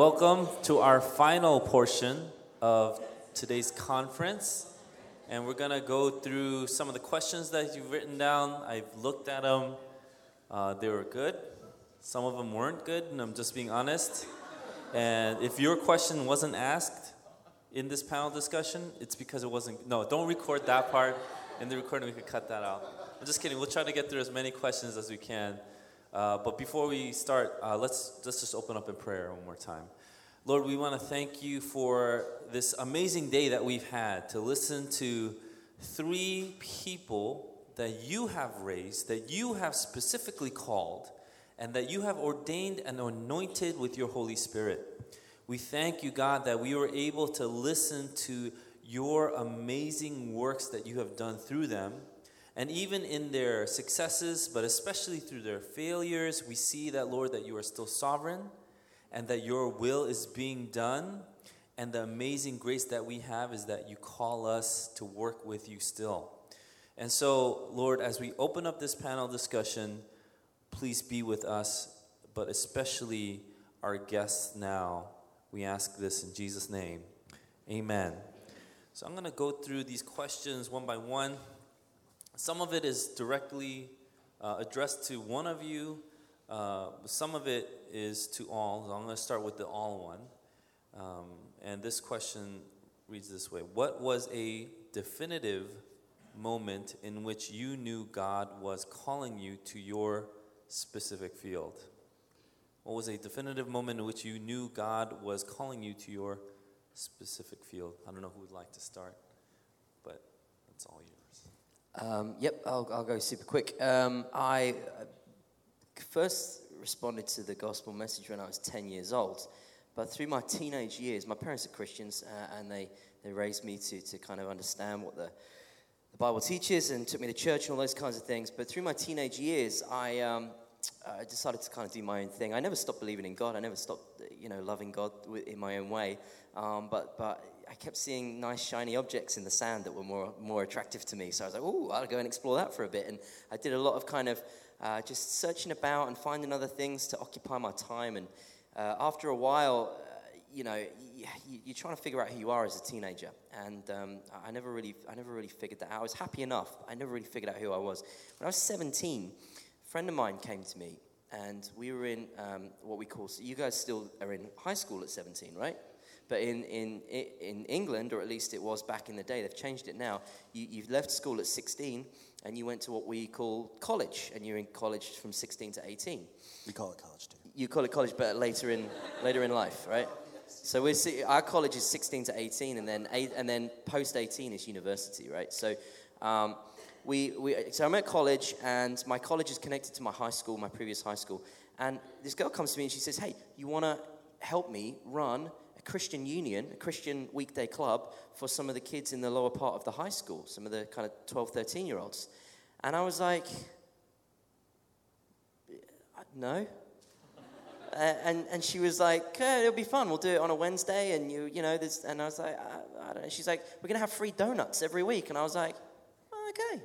welcome to our final portion of today's conference. And we're going to go through some of the questions that you've written down. I've looked at them, uh, they were good. Some of them weren't good, and I'm just being honest. And if your question wasn't asked in this panel discussion, it's because it wasn't. No, don't record that part. In the recording, we could cut that out. I'm just kidding. We'll try to get through as many questions as we can. Uh, but before we start, uh, let's, let's just open up in prayer one more time. Lord, we want to thank you for this amazing day that we've had to listen to three people that you have raised, that you have specifically called, and that you have ordained and anointed with your Holy Spirit. We thank you, God, that we were able to listen to your amazing works that you have done through them. And even in their successes, but especially through their failures, we see that, Lord, that you are still sovereign and that your will is being done. And the amazing grace that we have is that you call us to work with you still. And so, Lord, as we open up this panel discussion, please be with us, but especially our guests now. We ask this in Jesus' name. Amen. So I'm going to go through these questions one by one. Some of it is directly uh, addressed to one of you, uh, some of it is to all. So I'm going to start with the all one. Um, and this question reads this way What was a definitive moment in which you knew God was calling you to your specific field? What was a definitive moment in which you knew God was calling you to your specific field? I don't know who would like to start, but it's all yours. Um, yep, I'll, I'll go super quick. Um, I uh, first responded to the gospel message when I was 10 years old. But through my teenage years, my parents are Christians uh, and they, they raised me to, to kind of understand what the, the Bible teaches and took me to church and all those kinds of things. But through my teenage years, I, um, I decided to kind of do my own thing. I never stopped believing in God. I never stopped, you know, loving God in my own way. Um, but, but I kept seeing nice shiny objects in the sand that were more, more attractive to me. So I was like, oh, I'll go and explore that for a bit. And I did a lot of kind of uh, just searching about and finding other things to occupy my time. And uh, after a while, uh, you know, you, you're trying to figure out who you are as a teenager. And um, I, never really, I never really figured that out. I was happy enough. I never really figured out who I was. When I was 17, a friend of mine came to me, and we were in um, what we call, so you guys still are in high school at 17, right? But in, in, in England, or at least it was back in the day, they've changed it now, you, you've left school at 16 and you went to what we call college, and you're in college from 16 to 18. We call it college too. You call it college, but later in, later in life, right? So we see our college is 16 to 18, and then eight, and then post 18 is university, right? So, um, we, we so I'm at college, and my college is connected to my high school, my previous high school, and this girl comes to me and she says, "Hey, you want to help me run a Christian union, a Christian weekday club for some of the kids in the lower part of the high school, some of the kind of 12, 13 year olds. And I was like, no. uh, and, and she was like, oh, it'll be fun. We'll do it on a Wednesday. And, you, you know, this, and I was like, I, I don't know. She's like, we're going to have free donuts every week. And I was like, okay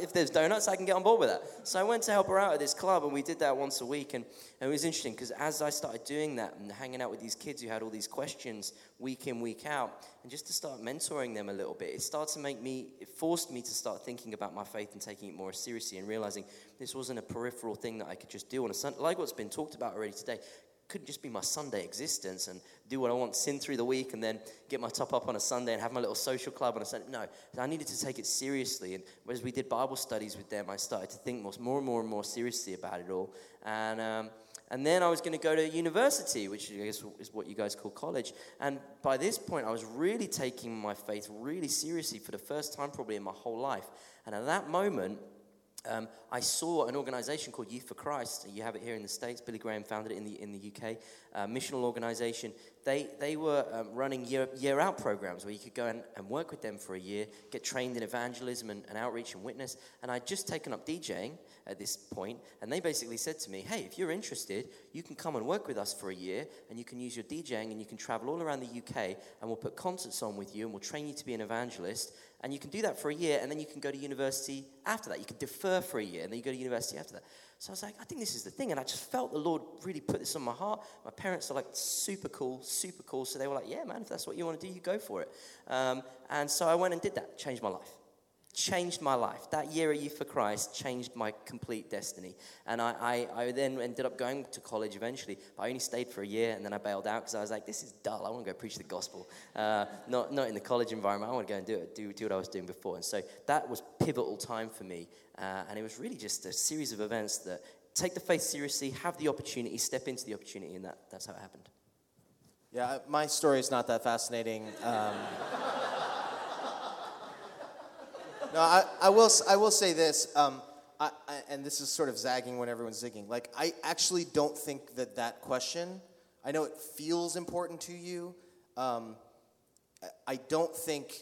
if there's donuts, I can get on board with that. So I went to help her out at this club, and we did that once a week. And, and it was interesting because as I started doing that and hanging out with these kids who had all these questions week in, week out, and just to start mentoring them a little bit, it started to make me, it forced me to start thinking about my faith and taking it more seriously and realizing this wasn't a peripheral thing that I could just do on a Sunday, like what's been talked about already today couldn't just be my Sunday existence and do what I want, sin through the week, and then get my top up on a Sunday and have my little social club on a Sunday. No, I needed to take it seriously. And as we did Bible studies with them, I started to think more, and more and more seriously about it all. And, um, and then I was going to go to university, which I guess is what you guys call college. And by this point, I was really taking my faith really seriously for the first time, probably in my whole life. And at that moment, um, I saw an organization called Youth for Christ. You have it here in the States. Billy Graham founded it in the, in the UK. Uh, missional organization. They, they were um, running year, year out programs where you could go and, and work with them for a year, get trained in evangelism and, and outreach and witness. And I'd just taken up DJing at this point, and they basically said to me, Hey, if you're interested, you can come and work with us for a year, and you can use your DJing, and you can travel all around the UK, and we'll put concerts on with you, and we'll train you to be an evangelist And you can do that for a year, and then you can go to university after that. You can defer for a year, and then you go to university after that. So I was like, I think this is the thing. And I just felt the Lord really put this on my heart. My parents are like super cool, super cool. So they were like, yeah, man, if that's what you want to do, you go for it. Um, and so I went and did that, changed my life changed my life. That year at Youth for Christ changed my complete destiny. And I, I, I, then ended up going to college eventually. But I only stayed for a year and then I bailed out because I was like, this is dull. I want to go preach the gospel. Uh, not, not in the college environment. I want to go and do it, do, do what I was doing before. And so that was pivotal time for me. Uh, and it was really just a series of events that take the faith seriously, have the opportunity, step into the opportunity. And that, that's how it happened. Yeah, my story is not that fascinating. Um, no, I, I, will, I will say this, um, I, I, and this is sort of zagging when everyone's zigging. Like, I actually don't think that that question, I know it feels important to you. Um, I don't think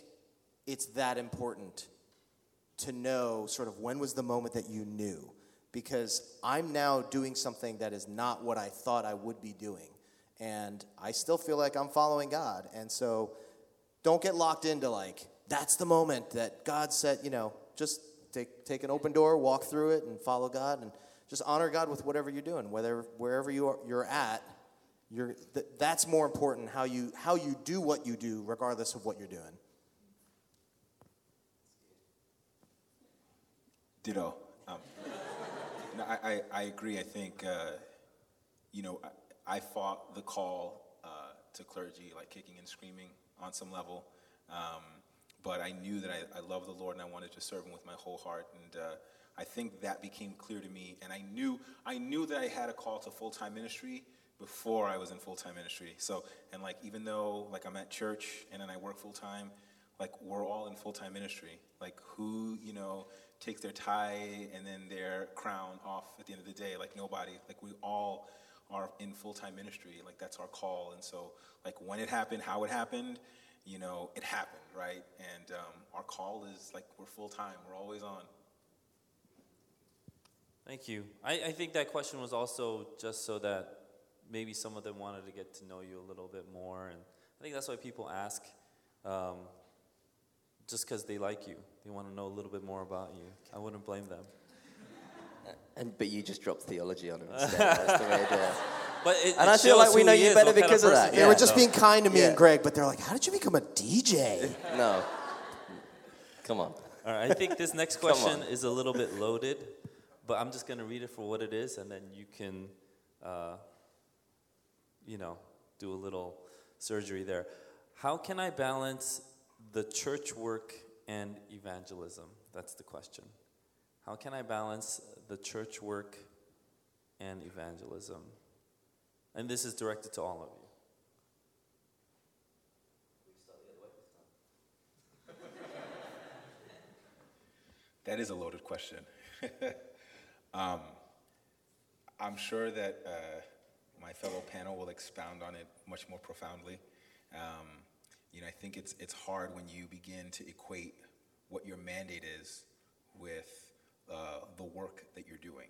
it's that important to know sort of when was the moment that you knew. Because I'm now doing something that is not what I thought I would be doing. And I still feel like I'm following God. And so don't get locked into like, that's the moment that God said, you know, just take, take an open door, walk through it, and follow God, and just honor God with whatever you're doing, whether wherever you are, you're at. You're, th- that's more important how you how you do what you do, regardless of what you're doing. Ditto. Um, no, I, I, I, agree. I think, uh, you know, I, I, fought the call uh, to clergy, like kicking and screaming on some level. Um, but I knew that I, I loved the Lord and I wanted to serve Him with my whole heart. And uh, I think that became clear to me. And I knew, I knew that I had a call to full time ministry before I was in full time ministry. So, and like, even though like I'm at church and then I work full time, like we're all in full time ministry. Like, who, you know, takes their tie and then their crown off at the end of the day? Like, nobody. Like, we all are in full time ministry. Like, that's our call. And so, like, when it happened, how it happened, you know, it happened, right? And um, our call is like we're full time, we're always on. Thank you. I, I think that question was also just so that maybe some of them wanted to get to know you a little bit more. And I think that's why people ask, um, just because they like you. They want to know a little bit more about you. I wouldn't blame them. And, but you just dropped theology on them instead. That's the way to do it. But it, and it I feel like we know you better because of, of that. They were just no. being kind to me yeah. and Greg, but they're like, "How did you become a DJ?" no, come on. All right, I think this next question is a little bit loaded, but I'm just going to read it for what it is, and then you can, uh, you know, do a little surgery there. How can I balance the church work and evangelism? That's the question. How can I balance the church work and evangelism? And this is directed to all of you. that is a loaded question. um, I'm sure that uh, my fellow panel will expound on it much more profoundly. Um, you know, I think it's it's hard when you begin to equate what your mandate is with uh, the work that you're doing,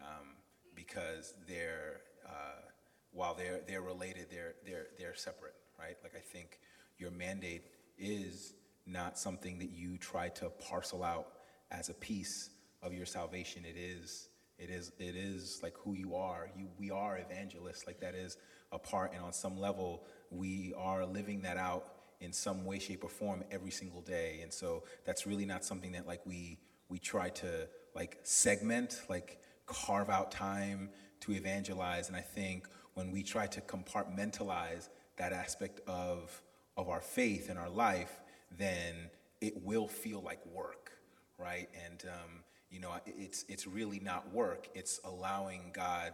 um, because they're uh, while they're they're related, they're they're they're separate, right? Like I think your mandate is not something that you try to parcel out as a piece of your salvation. It is it is it is like who you are. You we are evangelists. Like that is a part, and on some level, we are living that out in some way, shape, or form every single day. And so that's really not something that like we we try to like segment, like carve out time to evangelize. And I think when we try to compartmentalize that aspect of, of our faith and our life, then it will feel like work, right? And, um, you know, it's, it's really not work. It's allowing God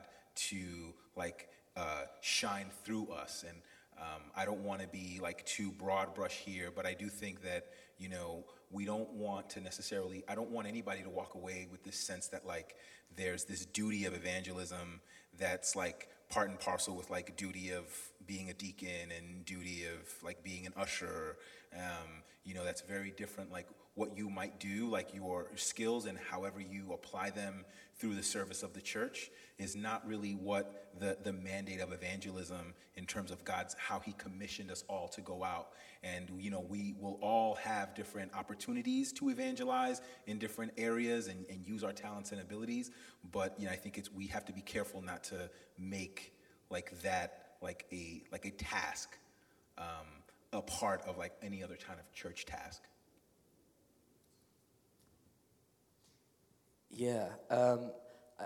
to, like, uh, shine through us. And um, I don't want to be, like, too broad brush here, but I do think that, you know, we don't want to necessarily, I don't want anybody to walk away with this sense that, like, there's this duty of evangelism that's, like, part and parcel with like duty of being a deacon and duty of like being an usher. Um, you know, that's very different. Like what you might do, like your skills and however you apply them through the service of the church is not really what the, the mandate of evangelism in terms of God's how he commissioned us all to go out. And you know, we will all have different opportunities to evangelize in different areas and, and use our talents and abilities. But you know, I think it's we have to be careful not to make like that like a like a task um, a part of like any other kind of church task. Yeah. Um,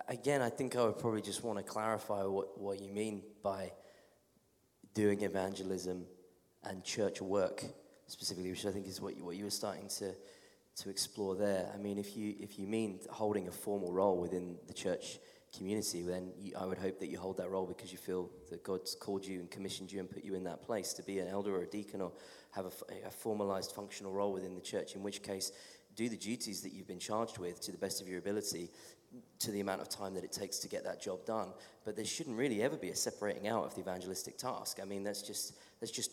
again, I think I would probably just want to clarify what, what you mean by doing evangelism and church work specifically, which I think is what you, what you were starting to, to explore there. I mean, if you, if you mean holding a formal role within the church community, then you, I would hope that you hold that role because you feel that God's called you and commissioned you and put you in that place to be an elder or a deacon or have a formalized functional role within the church, in which case, do the duties that you've been charged with to the best of your ability to the amount of time that it takes to get that job done. But there shouldn't really ever be a separating out of the evangelistic task. I mean, that's just, that's just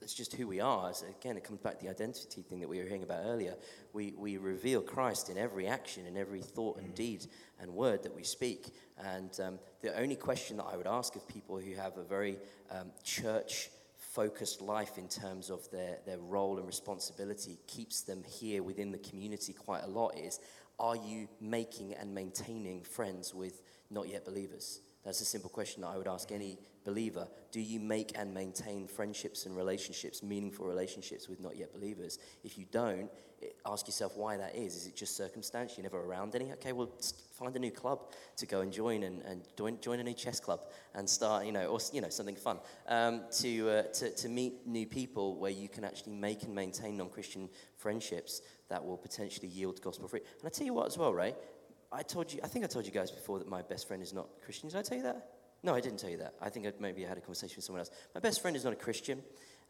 that's just who we are. So again, it comes back to the identity thing that we were hearing about earlier. We, we reveal Christ in every action, in every thought and deed and word that we speak. And um, the only question that I would ask of people who have a very um, church focused life in terms of their, their role and responsibility keeps them here within the community quite a lot is are you making and maintaining friends with not yet believers? That's a simple question that I would ask any believer. Do you make and maintain friendships and relationships, meaningful relationships with not yet believers? If you don't, ask yourself why that is. Is it just circumstance? You're never around any? Okay, well, find a new club to go and join and, and join, join a new chess club and start, you know, or, you know, something fun um, to, uh, to, to meet new people where you can actually make and maintain non-Christian friendships that will potentially yield gospel fruit. And I tell you what as well, Ray, I told you, I think I told you guys before that my best friend is not Christian. Did I tell you that? No, I didn't tell you that. I think I maybe I had a conversation with someone else. My best friend is not a Christian.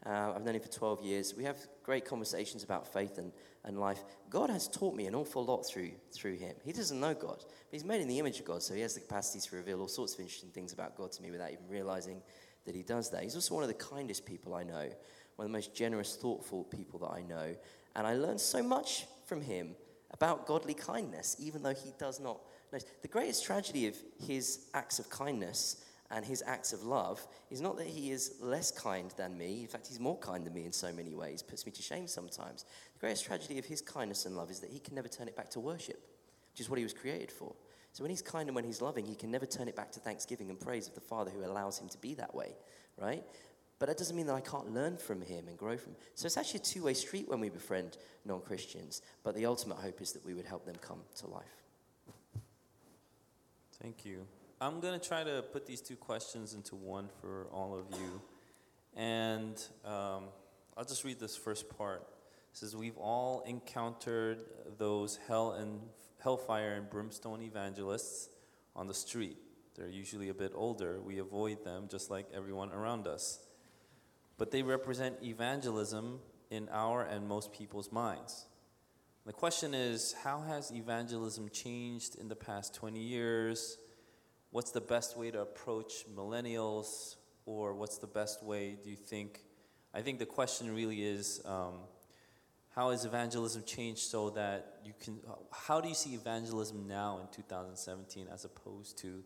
Uh, I've known him for 12 years. We have great conversations about faith and, and life. God has taught me an awful lot through, through him. He doesn't know God, but he's made in the image of God, so he has the capacity to reveal all sorts of interesting things about God to me without even realizing that he does that. He's also one of the kindest people I know, one of the most generous, thoughtful people that I know. And I learned so much from him about godly kindness, even though he does not The greatest tragedy of his acts of kindness and his acts of love is not that he is less kind than me. In fact, he's more kind than me in so many ways, puts me to shame sometimes. The greatest tragedy of his kindness and love is that he can never turn it back to worship, which is what he was created for. So when he's kind and when he's loving, he can never turn it back to thanksgiving and praise of the Father who allows him to be that way, right? But that doesn't mean that I can't learn from him and grow from him. So it's actually a two way street when we befriend non Christians. But the ultimate hope is that we would help them come to life. Thank you. I'm going to try to put these two questions into one for all of you. And um, I'll just read this first part. It says, We've all encountered those hell and hellfire and brimstone evangelists on the street. They're usually a bit older. We avoid them just like everyone around us. But they represent evangelism in our and most people's minds. The question is how has evangelism changed in the past 20 years? What's the best way to approach millennials? Or what's the best way, do you think? I think the question really is um, how has evangelism changed so that you can, how do you see evangelism now in 2017 as opposed to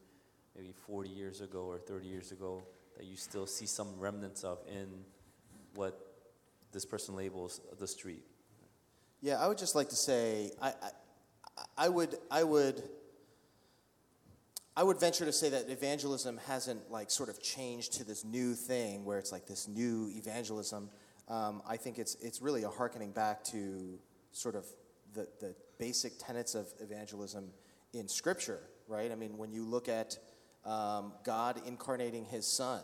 maybe 40 years ago or 30 years ago that you still see some remnants of in what this person labels the street? Yeah, I would just like to say I, I, I would I would I would venture to say that evangelism hasn't like sort of changed to this new thing where it's like this new evangelism. Um, I think it's it's really a harkening back to sort of the the basic tenets of evangelism in Scripture, right? I mean, when you look at um, God incarnating His Son,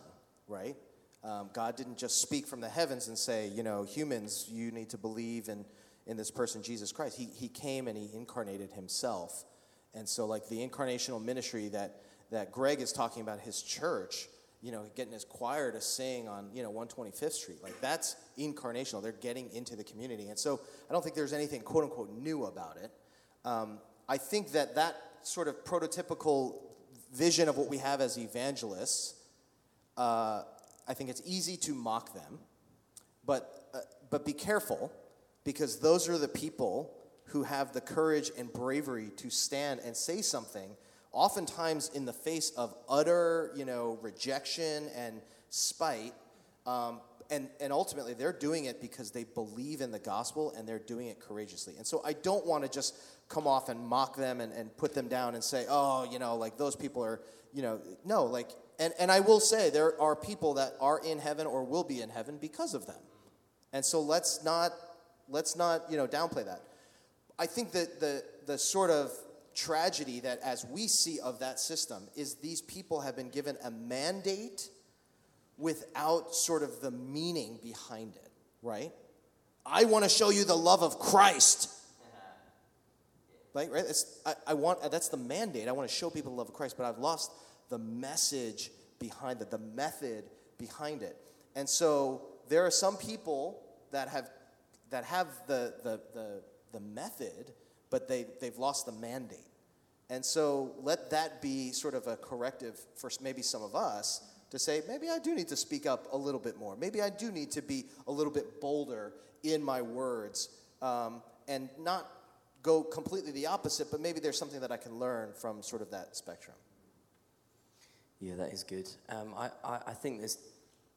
right? Um, God didn't just speak from the heavens and say, you know, humans, you need to believe in, in this person, Jesus Christ. He, he came and he incarnated himself. And so, like the incarnational ministry that, that Greg is talking about, his church, you know, getting his choir to sing on, you know, 125th Street, like that's incarnational. They're getting into the community. And so, I don't think there's anything quote unquote new about it. Um, I think that that sort of prototypical vision of what we have as evangelists uh, I think it's easy to mock them, but, uh, but be careful because those are the people who have the courage and bravery to stand and say something, oftentimes in the face of utter, you know, rejection and spite. Um, and, and ultimately, they're doing it because they believe in the gospel and they're doing it courageously. And so I don't want to just come off and mock them and, and put them down and say, oh, you know, like those people are, you know, no, like, and, and I will say there are people that are in heaven or will be in heaven because of them. And so let's not, let's not, you know, downplay that. I think that the, the sort of tragedy that as we see of that system is these people have been given a mandate without sort of the meaning behind it, right? I want to show you the love of Christ. Like, right? It's, I, I want, that's the mandate. I want to show people the love of Christ, but I've lost the message behind it, the method behind it. And so there are some people that have, that have the, the, the, the method, but they, they've lost the mandate. And so let that be sort of a corrective for maybe some of us to say, maybe I do need to speak up a little bit more. Maybe I do need to be a little bit bolder in my words um, and not go completely the opposite, but maybe there's something that I can learn from sort of that spectrum. Yeah, that is good. Um, I, I, I think there's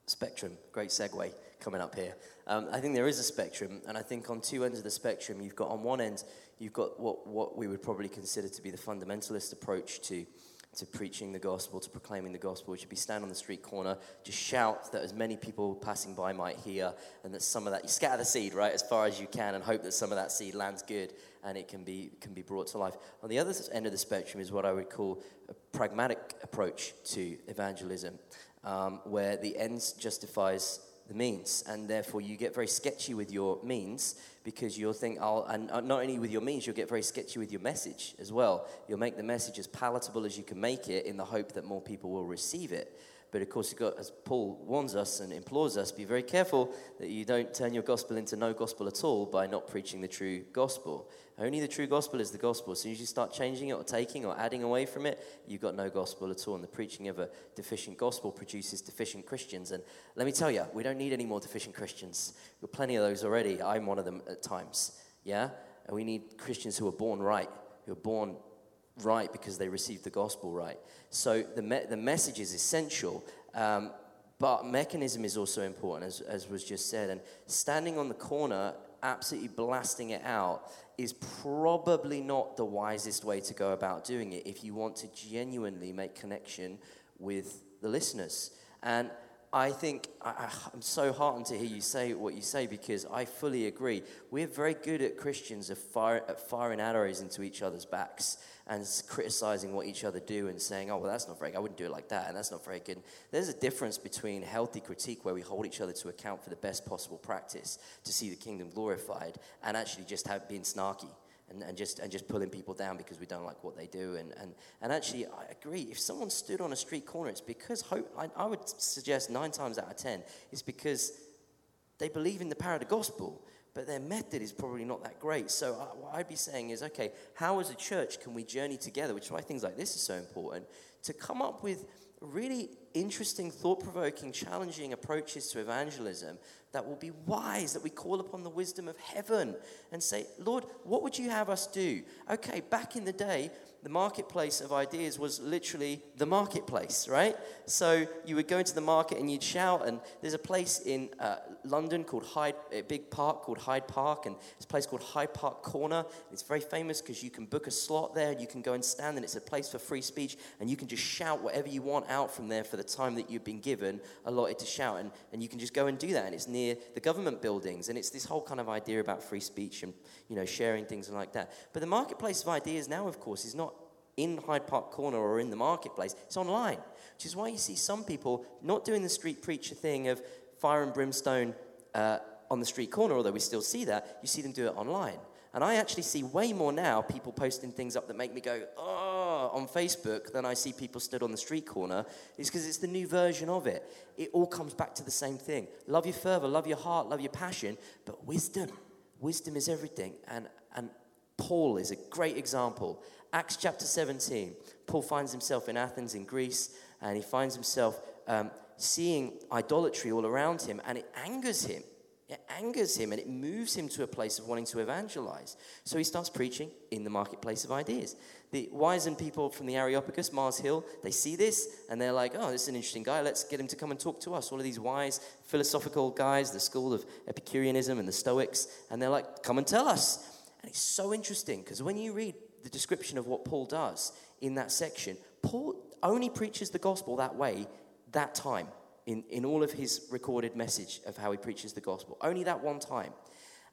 spectrum, great segue coming up here. Um, I think there is a spectrum, and I think on two ends of the spectrum, you've got on one end, you've got what, what we would probably consider to be the fundamentalist approach to to preaching the gospel, to proclaiming the gospel, which would be stand on the street corner, just shout that as many people passing by might hear, and that some of that you scatter the seed right as far as you can, and hope that some of that seed lands good and it can be can be brought to life. On the other end of the spectrum is what I would call a pragmatic approach to evangelism, um, where the ends justifies the means, and therefore you get very sketchy with your means because you'll think, I'll, and uh, not only with your means, you'll get very sketchy with your message as well. You'll make the message as palatable as you can make it in the hope that more people will receive it. But of course, got, as Paul warns us and implores us, be very careful that you don't turn your gospel into no gospel at all by not preaching the true gospel. Only the true gospel is the gospel. As soon as you start changing it or taking or adding away from it, you've got no gospel at all. And the preaching of a deficient gospel produces deficient Christians. And let me tell you, we don't need any more deficient Christians. We've got plenty of those already. I'm one of them at times. Yeah? And we need Christians who are born right, who are born right because they received the gospel right. So the, me- the message is essential, um, but mechanism is also important, as, as was just said. And standing on the corner, absolutely blasting it out, is probably not the wisest way to go about doing it if you want to genuinely make connection with the listeners. And I think I, am so heartened to hear you say what you say because I fully agree. We're very good at Christians of fire, at firing arrows into each other's backs and criticizing what each other do and saying, oh, well, that's not very good. I wouldn't do it like that, and that's not very good. There's a difference between healthy critique where we hold each other to account for the best possible practice to see the kingdom glorified and actually just have been snarky and, and, just, and just pulling people down because we don't like what they do. And, and, and actually, I agree. If someone stood on a street corner, it's because, hope, I, I would suggest nine times out of ten, it's because they believe in the power of the gospel but their method is probably not that great. So, I, what I'd be saying is, okay, how as a church can we journey together, which is why things like this are so important, to come up with really interesting, thought provoking, challenging approaches to evangelism that will be wise, that we call upon the wisdom of heaven and say, Lord, what would you have us do? Okay, back in the day, the marketplace of ideas was literally the marketplace, right? So you would go into the market and you'd shout, and there's a place in uh, London called Hyde, a big park called Hyde Park, and it's a place called Hyde Park Corner. It's very famous because you can book a slot there, you can go and stand, and it's a place for free speech, and you can just shout whatever you want out from there for the time that you've been given, allotted to shout, and, and you can just go and do that, and it's near the government buildings, and it's this whole kind of idea about free speech and you know sharing things and like that. But the marketplace of ideas now, of course, is not in Hyde Park Corner or in the marketplace. It's online, which is why you see some people not doing the street preacher thing of fire and brimstone uh, on the street corner, although we still see that. You see them do it online. And I actually see way more now people posting things up that make me go, oh, on Facebook than I see people stood on the street corner. It's because it's the new version of it. It all comes back to the same thing love your fervor, love your heart, love your passion, but wisdom. Wisdom is everything. And, Paul is a great example. Acts chapter 17, Paul finds himself in Athens in Greece, and he finds himself um, seeing idolatry all around him, and it angers him. It angers him and it moves him to a place of wanting to evangelize. So he starts preaching in the marketplace of ideas. The wizened people from the Areopagus, Mars Hill, they see this and they're like, oh, this is an interesting guy. Let's get him to come and talk to us. All of these wise philosophical guys, the school of Epicureanism and the Stoics, and they're like, come and tell us. And it's so interesting because when you read the description of what Paul does in that section, Paul only preaches the gospel that way that time in, in all of his recorded message of how he preaches the gospel. Only that one time.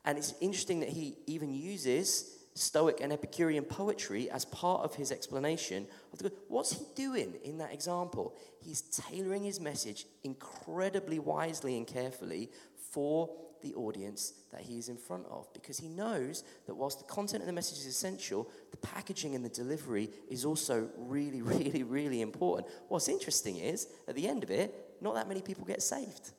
And it's interesting that he even uses Stoic and Epicurean poetry as part of his explanation of the What's he doing in that example? He's tailoring his message incredibly wisely and carefully for the audience that he is in front of because he knows that whilst the content of the message is essential, the packaging and the delivery is also really, really, really important. What's interesting is, at the end of it, not that many people get saved.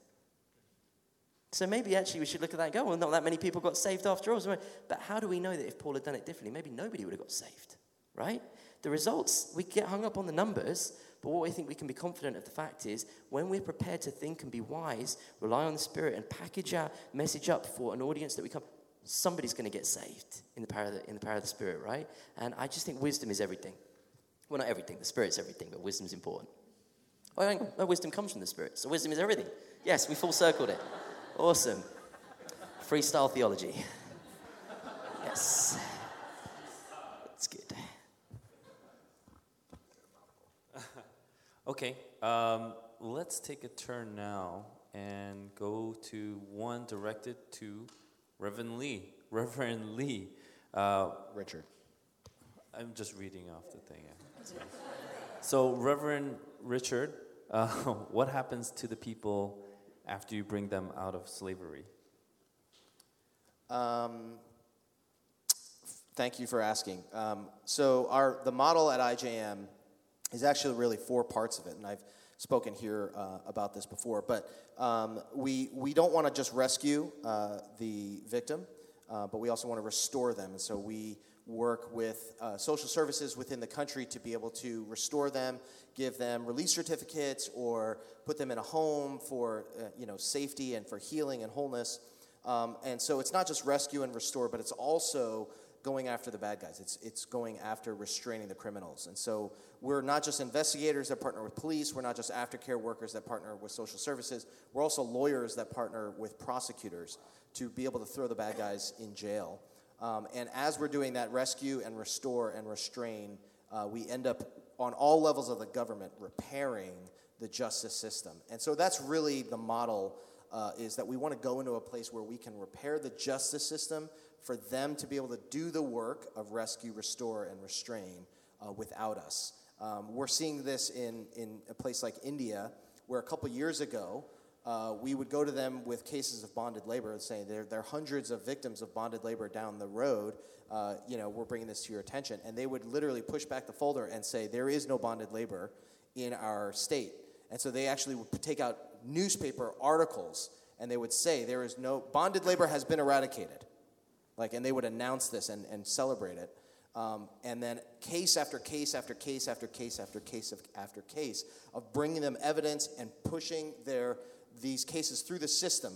So maybe actually we should look at that and go, well, not that many people got saved after all. But how do we know that if Paul had done it differently, maybe nobody would have got saved, right? The results, we get hung up on the numbers, but what we think we can be confident of the fact is when we're prepared to think and be wise, rely on the Spirit, and package our message up for an audience that we come, somebody's going to get saved in the, power of the, in the power of the Spirit, right? And I just think wisdom is everything. Well, not everything, the Spirit's everything, but wisdom's important. Oh, no, wisdom comes from the Spirit. So wisdom is everything. Yes, we full circled it. Awesome. Freestyle theology. Yes. That's good. Okay, um, let's take a turn now and go to one directed to Reverend Lee. Reverend Lee. Uh, Richard. I'm just reading off the thing. So, Reverend Richard, uh, what happens to the people after you bring them out of slavery? Um, thank you for asking. Um, so, our the model at IJM is actually really four parts of it, and I've spoken here uh, about this before. But um, we we don't want to just rescue uh, the victim, uh, but we also want to restore them, and so we work with uh, social services within the country to be able to restore them, give them release certificates, or put them in a home for uh, you know safety and for healing and wholeness. Um, and so it's not just rescue and restore, but it's also going after the bad guys. It's, it's going after restraining the criminals. And so we're not just investigators that partner with police, we're not just aftercare workers that partner with social services, we're also lawyers that partner with prosecutors to be able to throw the bad guys in jail. Um, and as we're doing that rescue and restore and restrain, uh, we end up on all levels of the government repairing the justice system. And so that's really the model uh, is that we want to go into a place where we can repair the justice system for them to be able to do the work of rescue, restore, and restrain uh, without us. Um, we're seeing this in, in a place like India, where a couple years ago, uh, we would go to them with cases of bonded labor and say there, there are hundreds of victims of bonded labor down the road. Uh, you know, we're bringing this to your attention. And they would literally push back the folder and say, there is no bonded labor in our state. And so they actually would take out newspaper articles and they would say, there is no, bonded labor has been eradicated. Like, and they would announce this and, and celebrate it. Um, and then case after case after case after case after case of, after case of bringing them evidence and pushing their these cases through the system,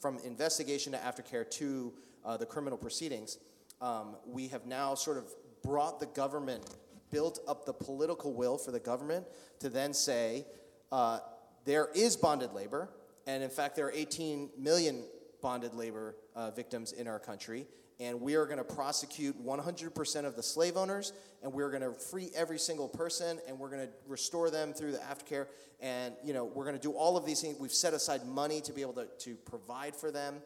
from investigation to aftercare to uh, the criminal proceedings, um, we have now sort of brought the government, built up the political will for the government to then say uh, there is bonded labor, and in fact, there are 18 million bonded labor uh, victims in our country, and we are going to prosecute 100% of the slave owners, and we're going to free every single person, and we're going to restore them through the aftercare, and you know we're going to do all of these things. We've set aside money to be able to, to provide for them,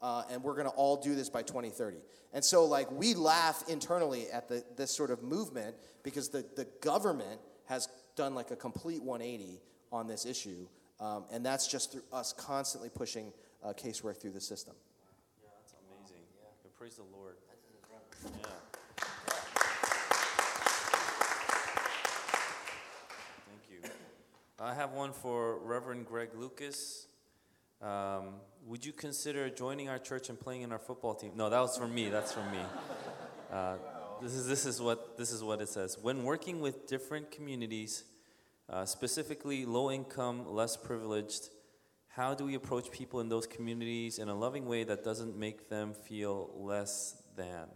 uh, and we're going to all do this by 2030. And so, like, we laugh internally at the, this sort of movement because the, the government has done like a complete 180 on this issue, um, and that's just through us constantly pushing uh, casework through the system. Praise the Lord. Yeah. Thank you. I have one for Reverend Greg Lucas. Um, would you consider joining our church and playing in our football team? No, that was for me. That's for me. Uh, this is this is what this is what it says. When working with different communities, uh, specifically low income, less privileged. How do we approach people in those communities in a loving way that doesn't make them feel less than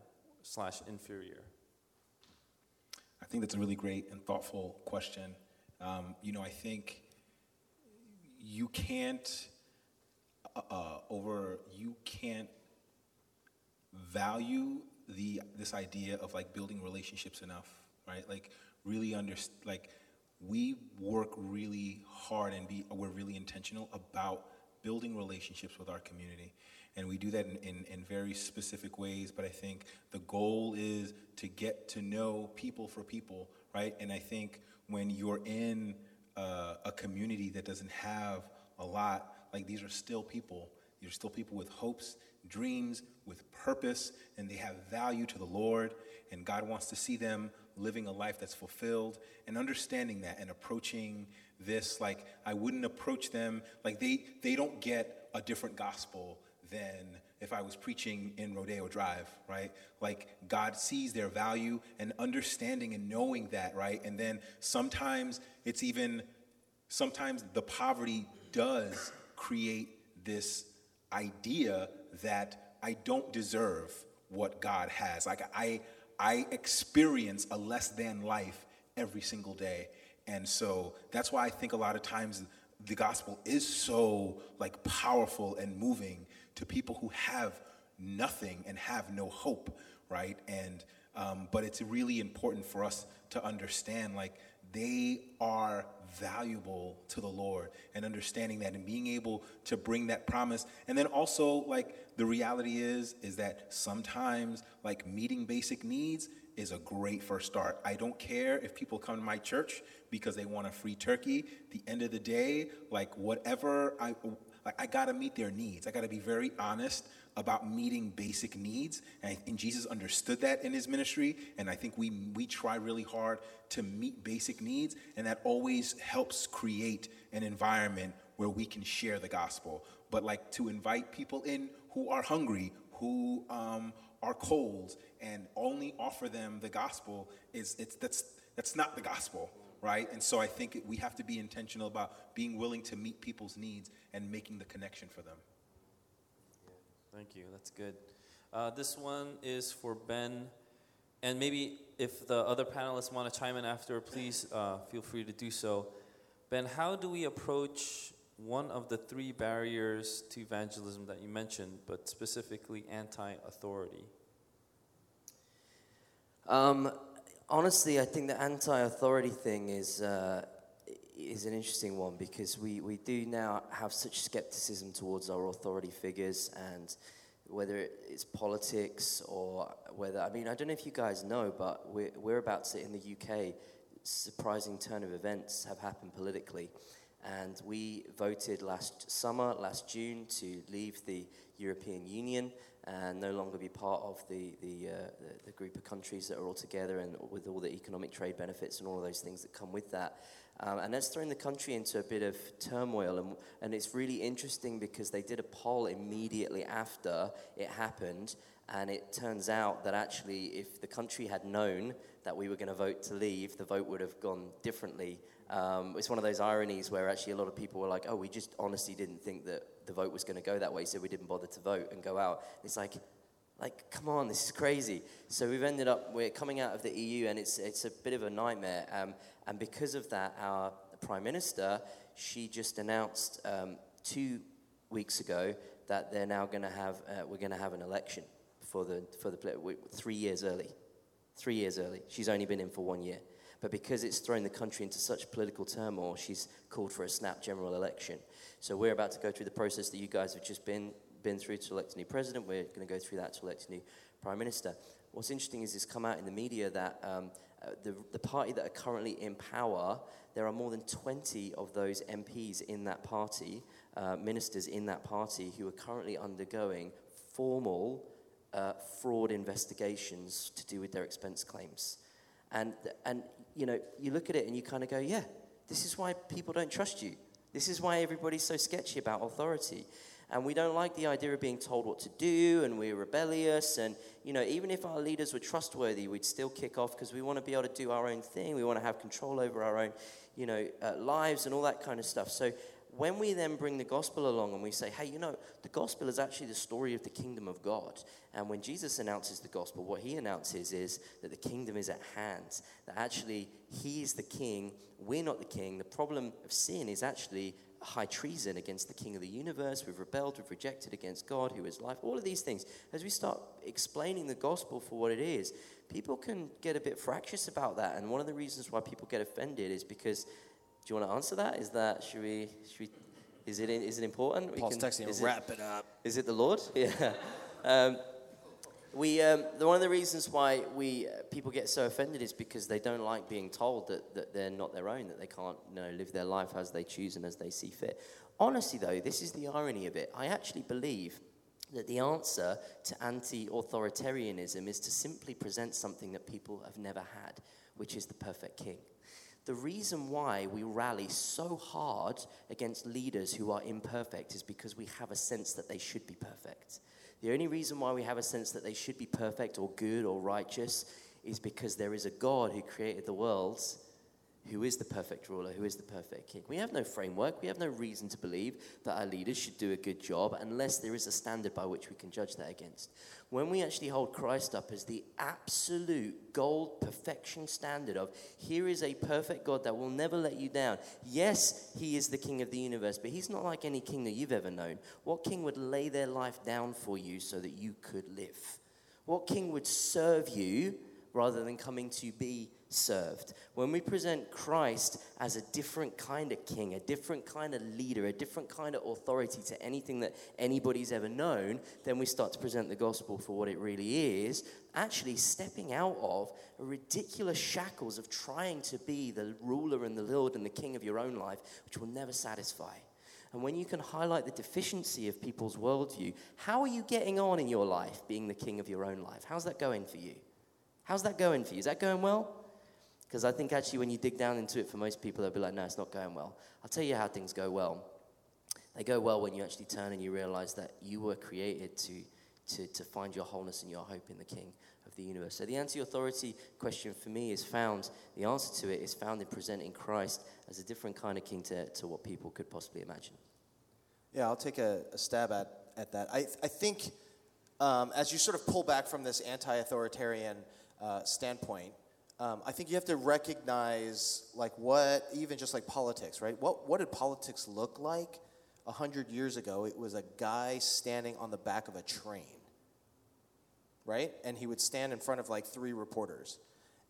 slash inferior? I think that's a really great and thoughtful question. Um, you know, I think you can't uh, over you can't value the this idea of like building relationships enough, right? Like really under like we work really hard and be we're really intentional about building relationships with our community. And we do that in, in, in, very specific ways but i think the goal is to get to know people for people right? And i think when you're in uh, a community that doesn't have a lot like these are still people. Are still people with hopes dreams with purpose and they have value to the lord and god wants to see them living a life that's fulfilled and understanding that and approaching this like I wouldn't approach them like they they don't get a different gospel than if I was preaching in Rodeo Drive, right? Like God sees their value and understanding and knowing that, right? And then sometimes it's even sometimes the poverty does create this idea that I don't deserve what God has. Like I I experience a less than life every single day. And so that's why I think a lot of times the gospel is so like powerful and moving to people who have nothing and have no hope, right? And um, but it's really important for us to understand like they are valuable to the Lord and understanding that and being able to bring that promise. And then also like the reality is is that sometimes like meeting basic needs is a great first start. I don't care if people come to my church because they want a free turkey. the end of the day, like whatever I like I got to meet their needs. I got to be very honest about meeting basic needs. And, and, Jesus understood that in his ministry. And I think we, we try really hard to meet basic needs. And that always helps create an environment where we can share the gospel. But like to invite people in who are hungry, who um, are cold, and only offer them the gospel is it's, that's, that's not the gospel. Right? And so I think we have to be intentional about being willing to meet people's needs and making the connection for them. Thank you. That's good. Uh, this one is for Ben. And maybe if the other panelists want to chime in after, please uh, feel free to do so. Ben, how do we approach one of the three barriers to evangelism that you mentioned, but specifically anti authority? Um, honestly, I think the anti authority thing is. Uh, is an interesting one because we, we do now have such skepticism towards our authority figures and whether it's politics or whether, I mean, I don't know if you guys know, but we're, we're about to, in the UK, surprising turn of events have happened politically. And we voted last summer, last June, to leave the European Union and no longer be part of the, the, uh, the, the, group of countries that are all together and with all the economic trade benefits and all of those things that come with that. Um, and that's thrown the country into a bit of turmoil. And, and it's really interesting because they did a poll immediately after it happened. And it turns out that actually, if the country had known that we were going to vote to leave, the vote would have gone differently. Um, it's one of those ironies where actually a lot of people were like, oh, we just honestly didn't think that the vote was going to go that way, so we didn't bother to vote and go out. It's like, like, come on, this is crazy. So we've ended up, we're coming out of the EU, and it's, it's a bit of a nightmare. Um, and because of that, our Prime Minister, she just announced um, two weeks ago that they're now going to have, uh, we're going to have an election for the, for the, three years early. Three years early. She's only been in for one year. But because it's thrown the country into such political turmoil, she's called for a snap general election. So we're about to go through the process that you guys have just been, been through to elect a new president. We're going to go through that to elect a new prime minister. What's interesting is it's come out in the media that um, uh, the, the party that are currently in power, there are more than 20 of those MPs in that party, uh, ministers in that party, who are currently undergoing formal uh, fraud investigations to do with their expense claims. And, and, you know, you look at it and you kind of go, yeah, this is why people don't trust you. This is why everybody's so sketchy about authority. And we don't like the idea of being told what to do, and we're rebellious. And, you know, even if our leaders were trustworthy, we'd still kick off because we want to be able to do our own thing. We want to have control over our own, you know, uh, lives and all that kind of stuff. So when we then bring the gospel along and we say, hey, you know, the gospel is actually the story of the kingdom of God. And when Jesus announces the gospel, what he announces is that the kingdom is at hand, that actually he is the king, we're not the king. The problem of sin is actually high treason against the king of the universe. We've rebelled, we've rejected against God, who is life. All of these things. As we start explaining the gospel for what it is, people can get a bit fractious about that. And one of the reasons why people get offended is because do you want to answer that? Is that should we? Should we? Is it? Is it important? We Paul's can- texting. is Wrap it up. Is it the Lord? Yeah. Um, we um, the, one of the reasons why we uh, people get so offended is because they don't like being told that, that they're not their own, that they can't you know, live their life as they choose and as they see fit. Honestly, though, this is the irony of it. I actually believe that the answer to anti-authoritarianism is to simply present something that people have never had, which is the perfect king. The reason why we rally so hard against leaders who are imperfect is because we have a sense that they should be perfect. The only reason why we have a sense that they should be perfect or good or righteous is because there is a God who created the worlds who is the perfect ruler, who is the perfect king. We have no framework, we have no reason to believe that our leaders should do a good job unless there is a standard by which we can judge that against. When we actually hold Christ up as the absolute gold perfection standard of here is a perfect God that will never let you down. Yes, he is the king of the universe, but he's not like any king that you've ever known. What king would lay their life down for you so that you could live? What king would serve you rather than coming to be served. When we present Christ as a different kind of king, a different kind of leader, a different kind of authority to anything that anybody's ever known, then we start to present the gospel for what it really is, actually stepping out of ridiculous shackles of trying to be the ruler and the Lord and the king of your own life, which will never satisfy. And when you can highlight the deficiency of people's worldview, how are you getting on in your life being the king of your own life? How's that going for you? How's that going for you? Is that going well? Because I think actually, when you dig down into it, for most people, they'll be like, no, it's not going well. I'll tell you how things go well. They go well when you actually turn and you realize that you were created to, to, to find your wholeness and your hope in the King of the universe. So, the anti authority question for me is found, the answer to it is found in presenting Christ as a different kind of king to, to what people could possibly imagine. Yeah, I'll take a, a stab at, at that. I, I think um, as you sort of pull back from this anti authoritarian uh, standpoint, um, I think you have to recognize, like, what, even just like politics, right? What, what did politics look like a hundred years ago? It was a guy standing on the back of a train, right? And he would stand in front of like three reporters.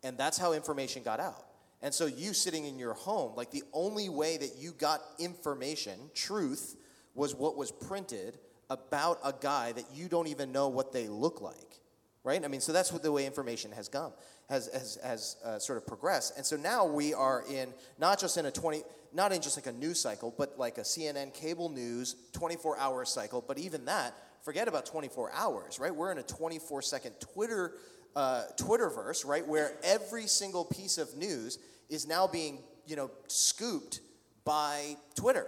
And that's how information got out. And so you sitting in your home, like the only way that you got information, truth, was what was printed about a guy that you don't even know what they look like, right? I mean, so that's what the way information has come, has has, has uh, sort of progressed. And so now we are in not just in a 20, not in just like a news cycle, but like a CNN cable news 24 hour cycle. But even that, forget about 24 hours, right? We're in a 24 second Twitter uh, Twitterverse, right, where every single piece of news is now being, you know, scooped by Twitter.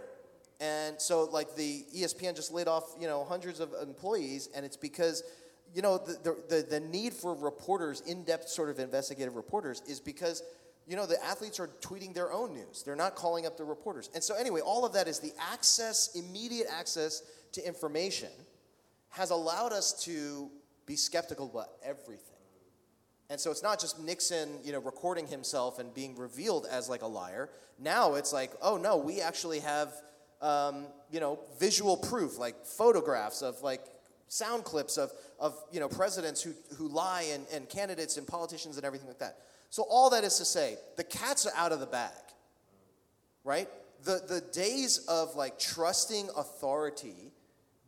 And so, like, the ESPN just laid off, you know, hundreds of employees, and it's because, you know, the, the, the need for reporters, in depth sort of investigative reporters, is because, you know, the athletes are tweeting their own news. They're not calling up the reporters. And so, anyway, all of that is the access, immediate access to information, has allowed us to be skeptical about everything. And so it's not just Nixon, you know, recording himself and being revealed as like a liar. Now it's like, oh no, we actually have, um, you know, visual proof, like photographs of like sound clips of, of you know, presidents who, who lie and, and candidates and politicians and everything like that. So all that is to say, the cat's are out of the bag, right? The, the days of like trusting authority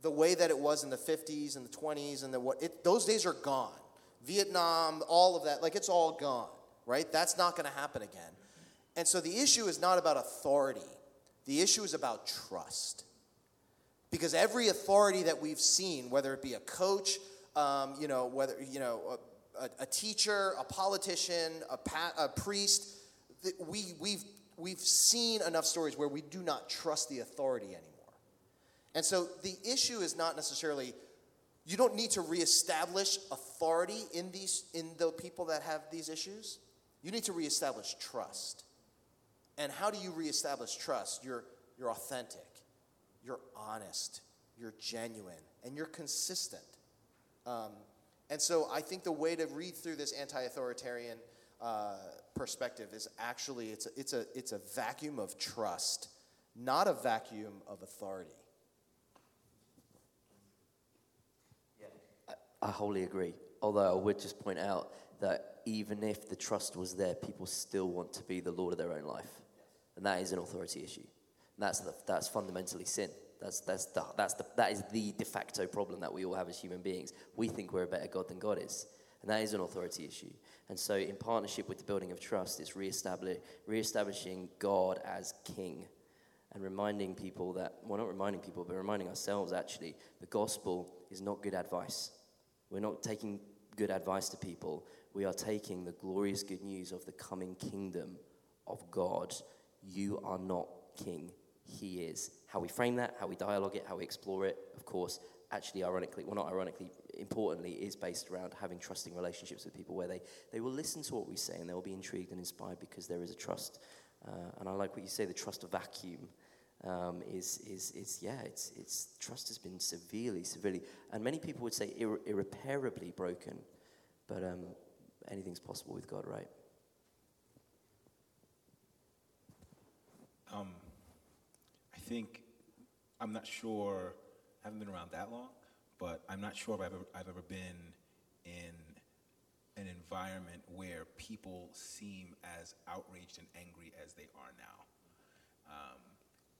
the way that it was in the 50s and the 20s and the what, it, those days are gone. Vietnam, all of that, like it's all gone, right? That's not going to happen again. And so the issue is not about authority, the issue is about trust. Because every authority that we've seen, whether it be a coach, um, you know, whether, you know, a, a, teacher, a politician, a, pa- a priest, th- we, we've, we've seen enough stories where we do not trust the authority anymore. And so the issue is not necessarily you don't need to reestablish authority in these in the people that have these issues. You need to reestablish trust. And how do you reestablish trust? You're you're authentic, you're honest, you're genuine, and you're consistent. Um, and so I think the way to read through this anti-authoritarian uh, perspective is actually it's a, it's a it's a vacuum of trust, not a vacuum of authority. I wholly agree. Although I would just point out that even if the trust was there, people still want to be the Lord of their own life. And that is an authority issue. That's, the, that's fundamentally sin. That's, that's, the, that's the, that is the de facto problem that we all have as human beings. We think we're a better God than God is. And that is an authority issue. And so, in partnership with the building of trust, it's reestablish, reestablishing God as king and reminding people that, well, not reminding people, but reminding ourselves actually, the gospel is not good advice. We're not taking good advice to people. We are taking the glorious good news of the coming kingdom of God. You are not king, He is. How we frame that, how we dialogue it, how we explore it, of course, actually, ironically, well, not ironically, importantly, is based around having trusting relationships with people where they, they will listen to what we say and they will be intrigued and inspired because there is a trust. Uh, and I like what you say the trust vacuum um, is, is, is, yeah, it's, it's, trust has been severely, severely, and many people would say irre- irreparably broken, but um, anything's possible with God, right? Um, think, I'm not sure, I haven't been around that long, but I'm not sure if I've ever, I've ever been in an environment where people seem as outraged and angry as they are now. Um,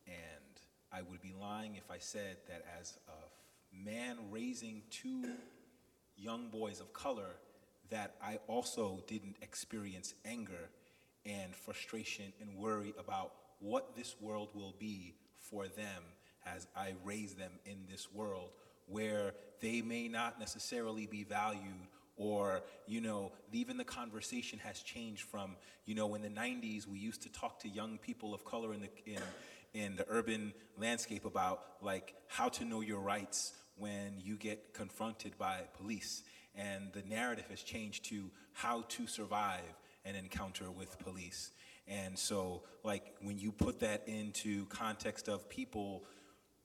and I would be lying if I said that as a man raising two young boys of color, that I also didn't experience anger and frustration and worry about what this world will be for them as I raise them in this world where they may not necessarily be valued or you know even the conversation has changed from you know in the 90s we used to talk to young people of color in the in in the urban landscape about like how to know your rights when you get confronted by police. And the narrative has changed to how to survive an encounter with police and so like when you put that into context of people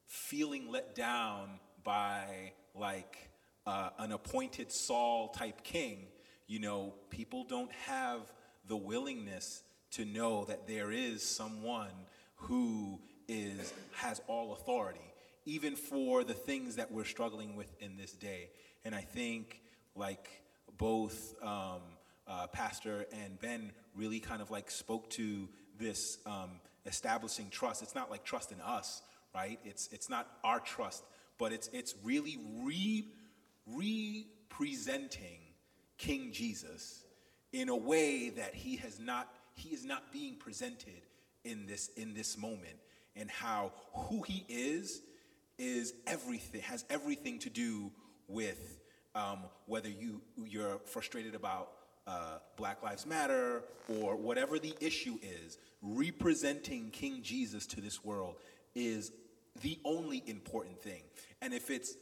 feeling let down by like uh, an appointed Saul type king, you know, people don't have the willingness to know that there is someone who is has all authority, even for the things that we're struggling with in this day. And I think like both um, uh, Pastor and Ben really kind of like spoke to this um, establishing trust. It's not like trust in us, right? It's it's not our trust, but it's it's really re representing King Jesus in a way that he has not he is not being presented in this in this moment and how who he is is everything has everything to do with um, whether you you're frustrated about uh, Black Lives Matter or whatever the issue is. Representing King Jesus to this world is the only important thing. And if it's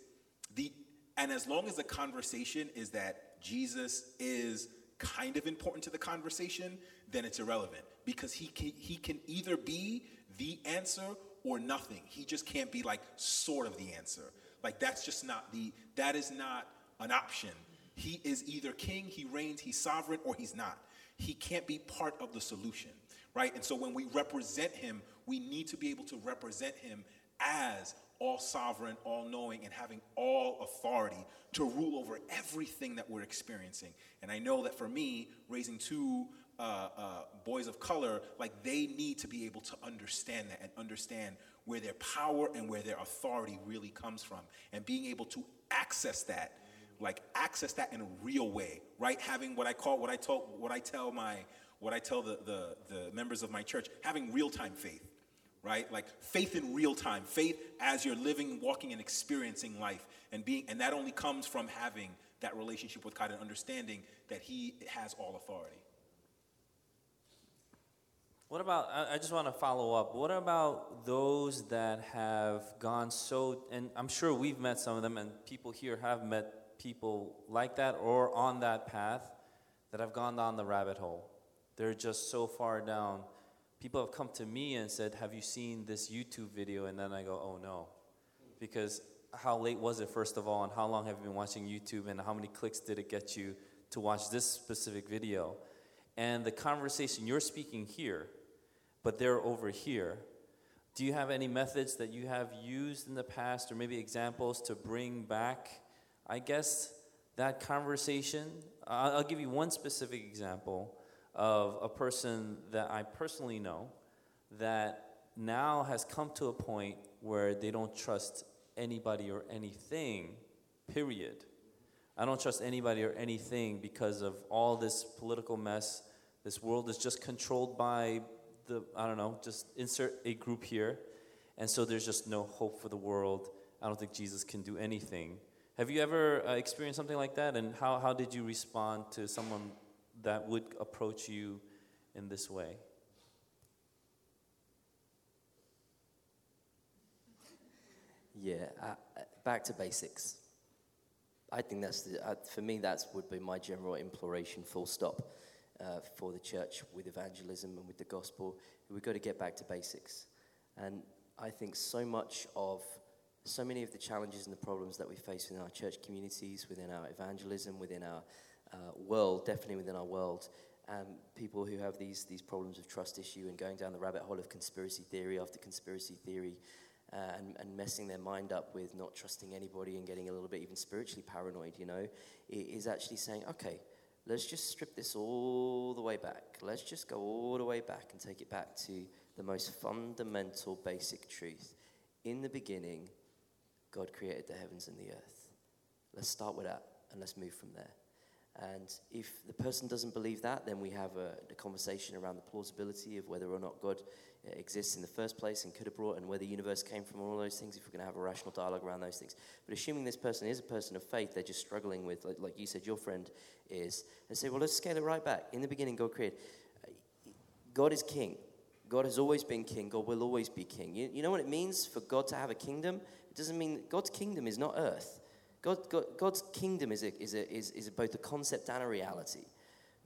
the and as long as the conversation is that Jesus is kind of important to the conversation, then it's irrelevant because he can, he can either be the answer or nothing. He just can't be like sort of the answer. Like that's just not the that is not an option. He is either king, he reigns, he's sovereign, or he's not. He can't be part of the solution, right? And so when we represent him, we need to be able to represent him as all sovereign, all knowing, and having all authority to rule over everything that we're experiencing. And I know that for me, raising two uh, uh, boys of color, like they need to be able to understand that and understand where their power and where their authority really comes from. And being able to access that, like access that in a real way, right? Having what I call, what I tell, what I tell my, what I tell the, the, the members of my church, having real time faith right? Like faith in real time, faith as you're living, walking, and experiencing life, and being, and that only comes from having that relationship with God and understanding that He has all authority. What about, I just want to follow up. What about those that have gone so, and I'm sure we've met some of them, and people here have met people like that or on that path that have gone down the rabbit hole? They're just so far down. People have come to me and said, Have you seen this YouTube video? And then I go, Oh no. Because how late was it, first of all, and how long have you been watching YouTube, and how many clicks did it get you to watch this specific video? And the conversation you're speaking here, but they're over here. Do you have any methods that you have used in the past, or maybe examples to bring back, I guess, that conversation? I'll give you one specific example of a person that I personally know that now has come to a point where they don't trust anybody or anything, period. I don't trust anybody or anything because of all this political mess. This world is just controlled by the, I don't know, just insert a group here. And so there's just no hope for the world. I don't think Jesus can do anything. Have you ever uh, experienced something like that? And how, how did you respond to someone that would approach you in this way? Yeah, uh, back to basics. I think that's the, uh, for me, that would be my general imploration, full stop, uh, for the church with evangelism and with the gospel. We've got to get back to basics. And I think so much of, so many of the challenges and the problems that we face within our church communities, within our evangelism, within our uh, world, definitely within our world, um, people who have these, these problems of trust issue and going down the rabbit hole of conspiracy theory after conspiracy theory, uh, and, and messing their mind up with not trusting anybody and getting a little bit even spiritually paranoid, you know, is actually saying, okay, let's just strip this all the way back. Let's just go all the way back and take it back to the most fundamental, basic truth. In the beginning, God created the heavens and the earth. Let's start with that and let's move from there. And if the person doesn't believe that, then we have a, a, conversation around the plausibility of whether or not God uh, exists in the first place and could have brought, and where the universe came from, all those things, if we're going to have a rational dialogue around those things. But assuming this person is a person of faith, they're just struggling with, like, like you said, your friend is, and say, well, let's scale it right back. In the beginning, God created. God is king. God has always been king. God will always be king. You, you know what it means for God to have a kingdom? Doesn't mean God's kingdom is not earth. God, God, God's kingdom is, a, is, a, is, is both a concept and a reality.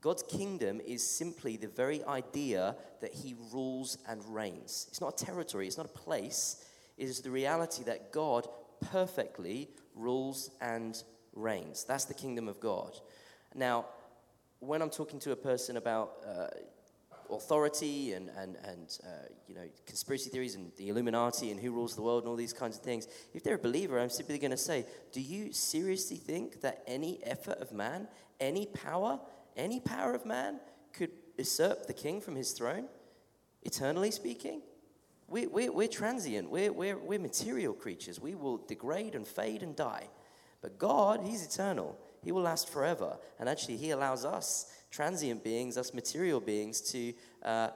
God's kingdom is simply the very idea that he rules and reigns. It's not a territory, it's not a place. It is the reality that God perfectly rules and reigns. That's the kingdom of God. Now, when I'm talking to a person about uh, authority and, and, and uh, you know, conspiracy theories and the Illuminati and who rules the world and all these kinds of things, if they're a believer, I'm simply going to say, do you seriously think that any effort of man, any power, any power of man could usurp the king from his throne? Eternally speaking? We, we, we're transient. We're, we're, we're material creatures. We will degrade and fade and die. But God, He's eternal. He will last forever. And actually, He allows us transient beings, us material beings, to uh,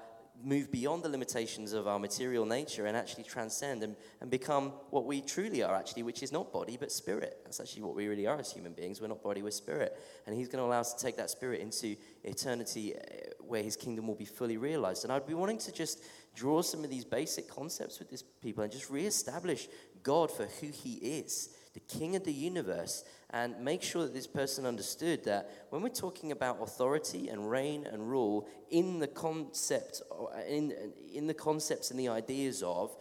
move beyond the limitations of our material nature and actually transcend and, and become what we truly are, actually, which is not body but spirit. That's actually what we really are as human beings. We're not body, we're spirit. And He's going to allow us to take that spirit into eternity uh, where His kingdom will be fully realized. And I'd be wanting to just draw some of these basic concepts with these people and just reestablish God for who He is the king of the universe, and make sure that this person understood that when we're talking about authority and reign and rule in the concept, in, in the concepts and the ideas of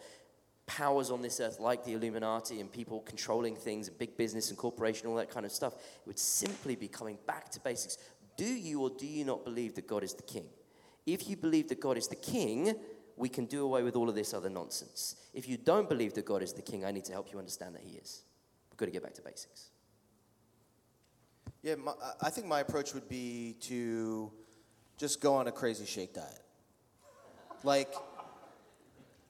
powers on this earth like the Illuminati and people controlling things, and big business and corporation, all that kind of stuff, it would simply be coming back to basics. Do you or do you not believe that God is the king? If you believe that God is the king, we can do away with all of this other nonsense. If you don't believe that God is the king, I need to help you understand that he is. We've got to get back to basics. Yeah, my, I think my approach would be to just go on a crazy shake diet. Like,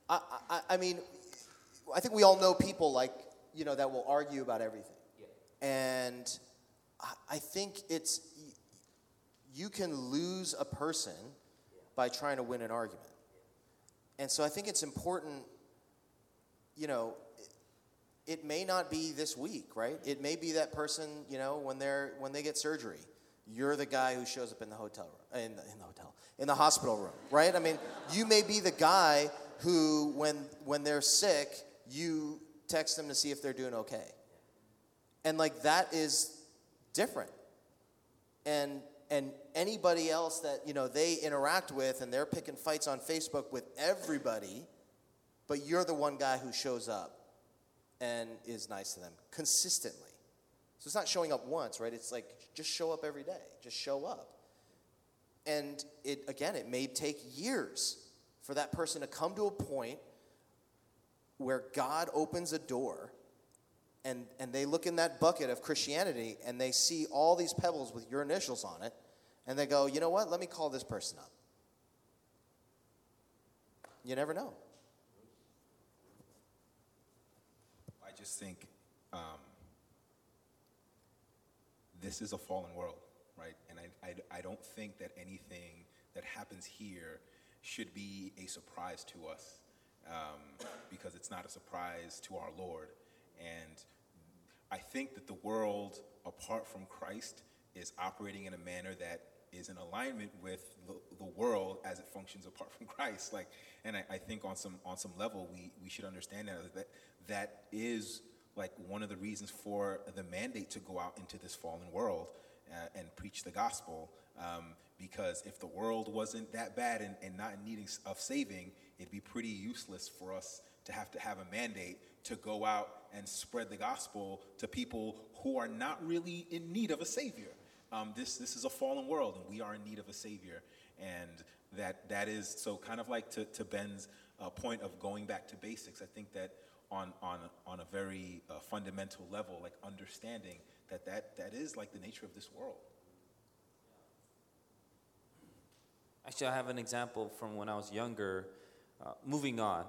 I, I, I mean, I think we all know people like, you know, that will argue about everything. Yeah. And I think it's, you can lose a person by trying to win an argument. And so I think it's important, you know, it may not be this week, right? It may be that person, you know, when they're when they get surgery, you're the guy who shows up in the hotel room, in the, in the hotel, in the hospital room, right? I mean, you may be the guy who, when, when they're sick, you text them to see if they're doing okay. And like that is different. And and anybody else that, you know, they interact with and they're picking fights on Facebook with everybody, but you're the one guy who shows up and is nice to them consistently. So it's not showing up once, right? It's like just show up every day. Just show up. And it again, it may take years for that person to come to a point where God opens a door and, and they look in that bucket of Christianity and they see all these pebbles with your initials on it and they go, you know what? Let me call this person up. You never know. I just think um, this is a fallen world, right? And I, I, I don't think that anything that happens here should be a surprise to us um, because it's not a surprise to our Lord. And I think that the world, apart from Christ, is operating in a manner that is in alignment with the, the world as it functions apart from Christ. Like, and I, I, think on some on some level, we we should understand that that that is like one of the reasons for the mandate to go out into this fallen world uh, and preach the gospel. Um, because if the world wasn't that bad and, and not in needing of saving, it'd be pretty useless for us to have to have a mandate to go out and spread the gospel to people who are not really in need of a savior. Um, this, this is a fallen world, and we are in need of a savior. And that, that is so kind of like to, to Ben's uh, point of going back to basics. I think that on, on, on a very uh, fundamental level, like understanding that, that that is like the nature of this world. Actually, I have an example from when I was younger. Uh, moving on,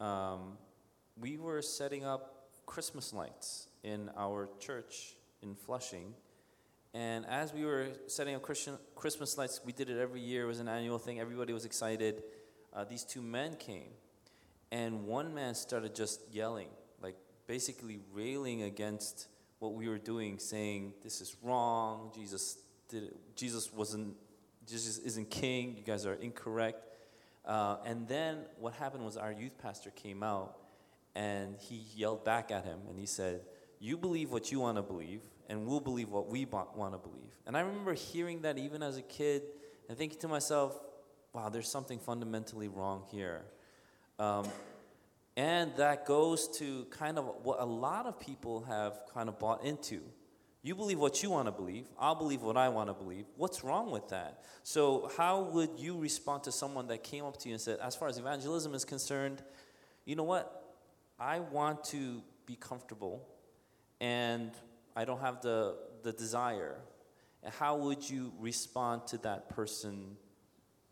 um, we were setting up Christmas lights in our church in Flushing and as we were setting up Christian, Christmas lights, we did it every year. It was an annual thing. Everybody was excited. Uh, these two men came, and one man started just yelling, like basically railing against what we were doing, saying, "This is wrong. Jesus did. It. Jesus wasn't. Jesus isn't king. You guys are incorrect." Uh, and then what happened was our youth pastor came out, and he yelled back at him, and he said, "You believe what you want to believe." And we'll believe what we want to believe. And I remember hearing that even as a kid and thinking to myself, wow, there's something fundamentally wrong here. Um, and that goes to kind of what a lot of people have kind of bought into. You believe what you want to believe. I'll believe what I want to believe. What's wrong with that? So, how would you respond to someone that came up to you and said, as far as evangelism is concerned, you know what? I want to be comfortable and I don't have the, the desire. How would you respond to that person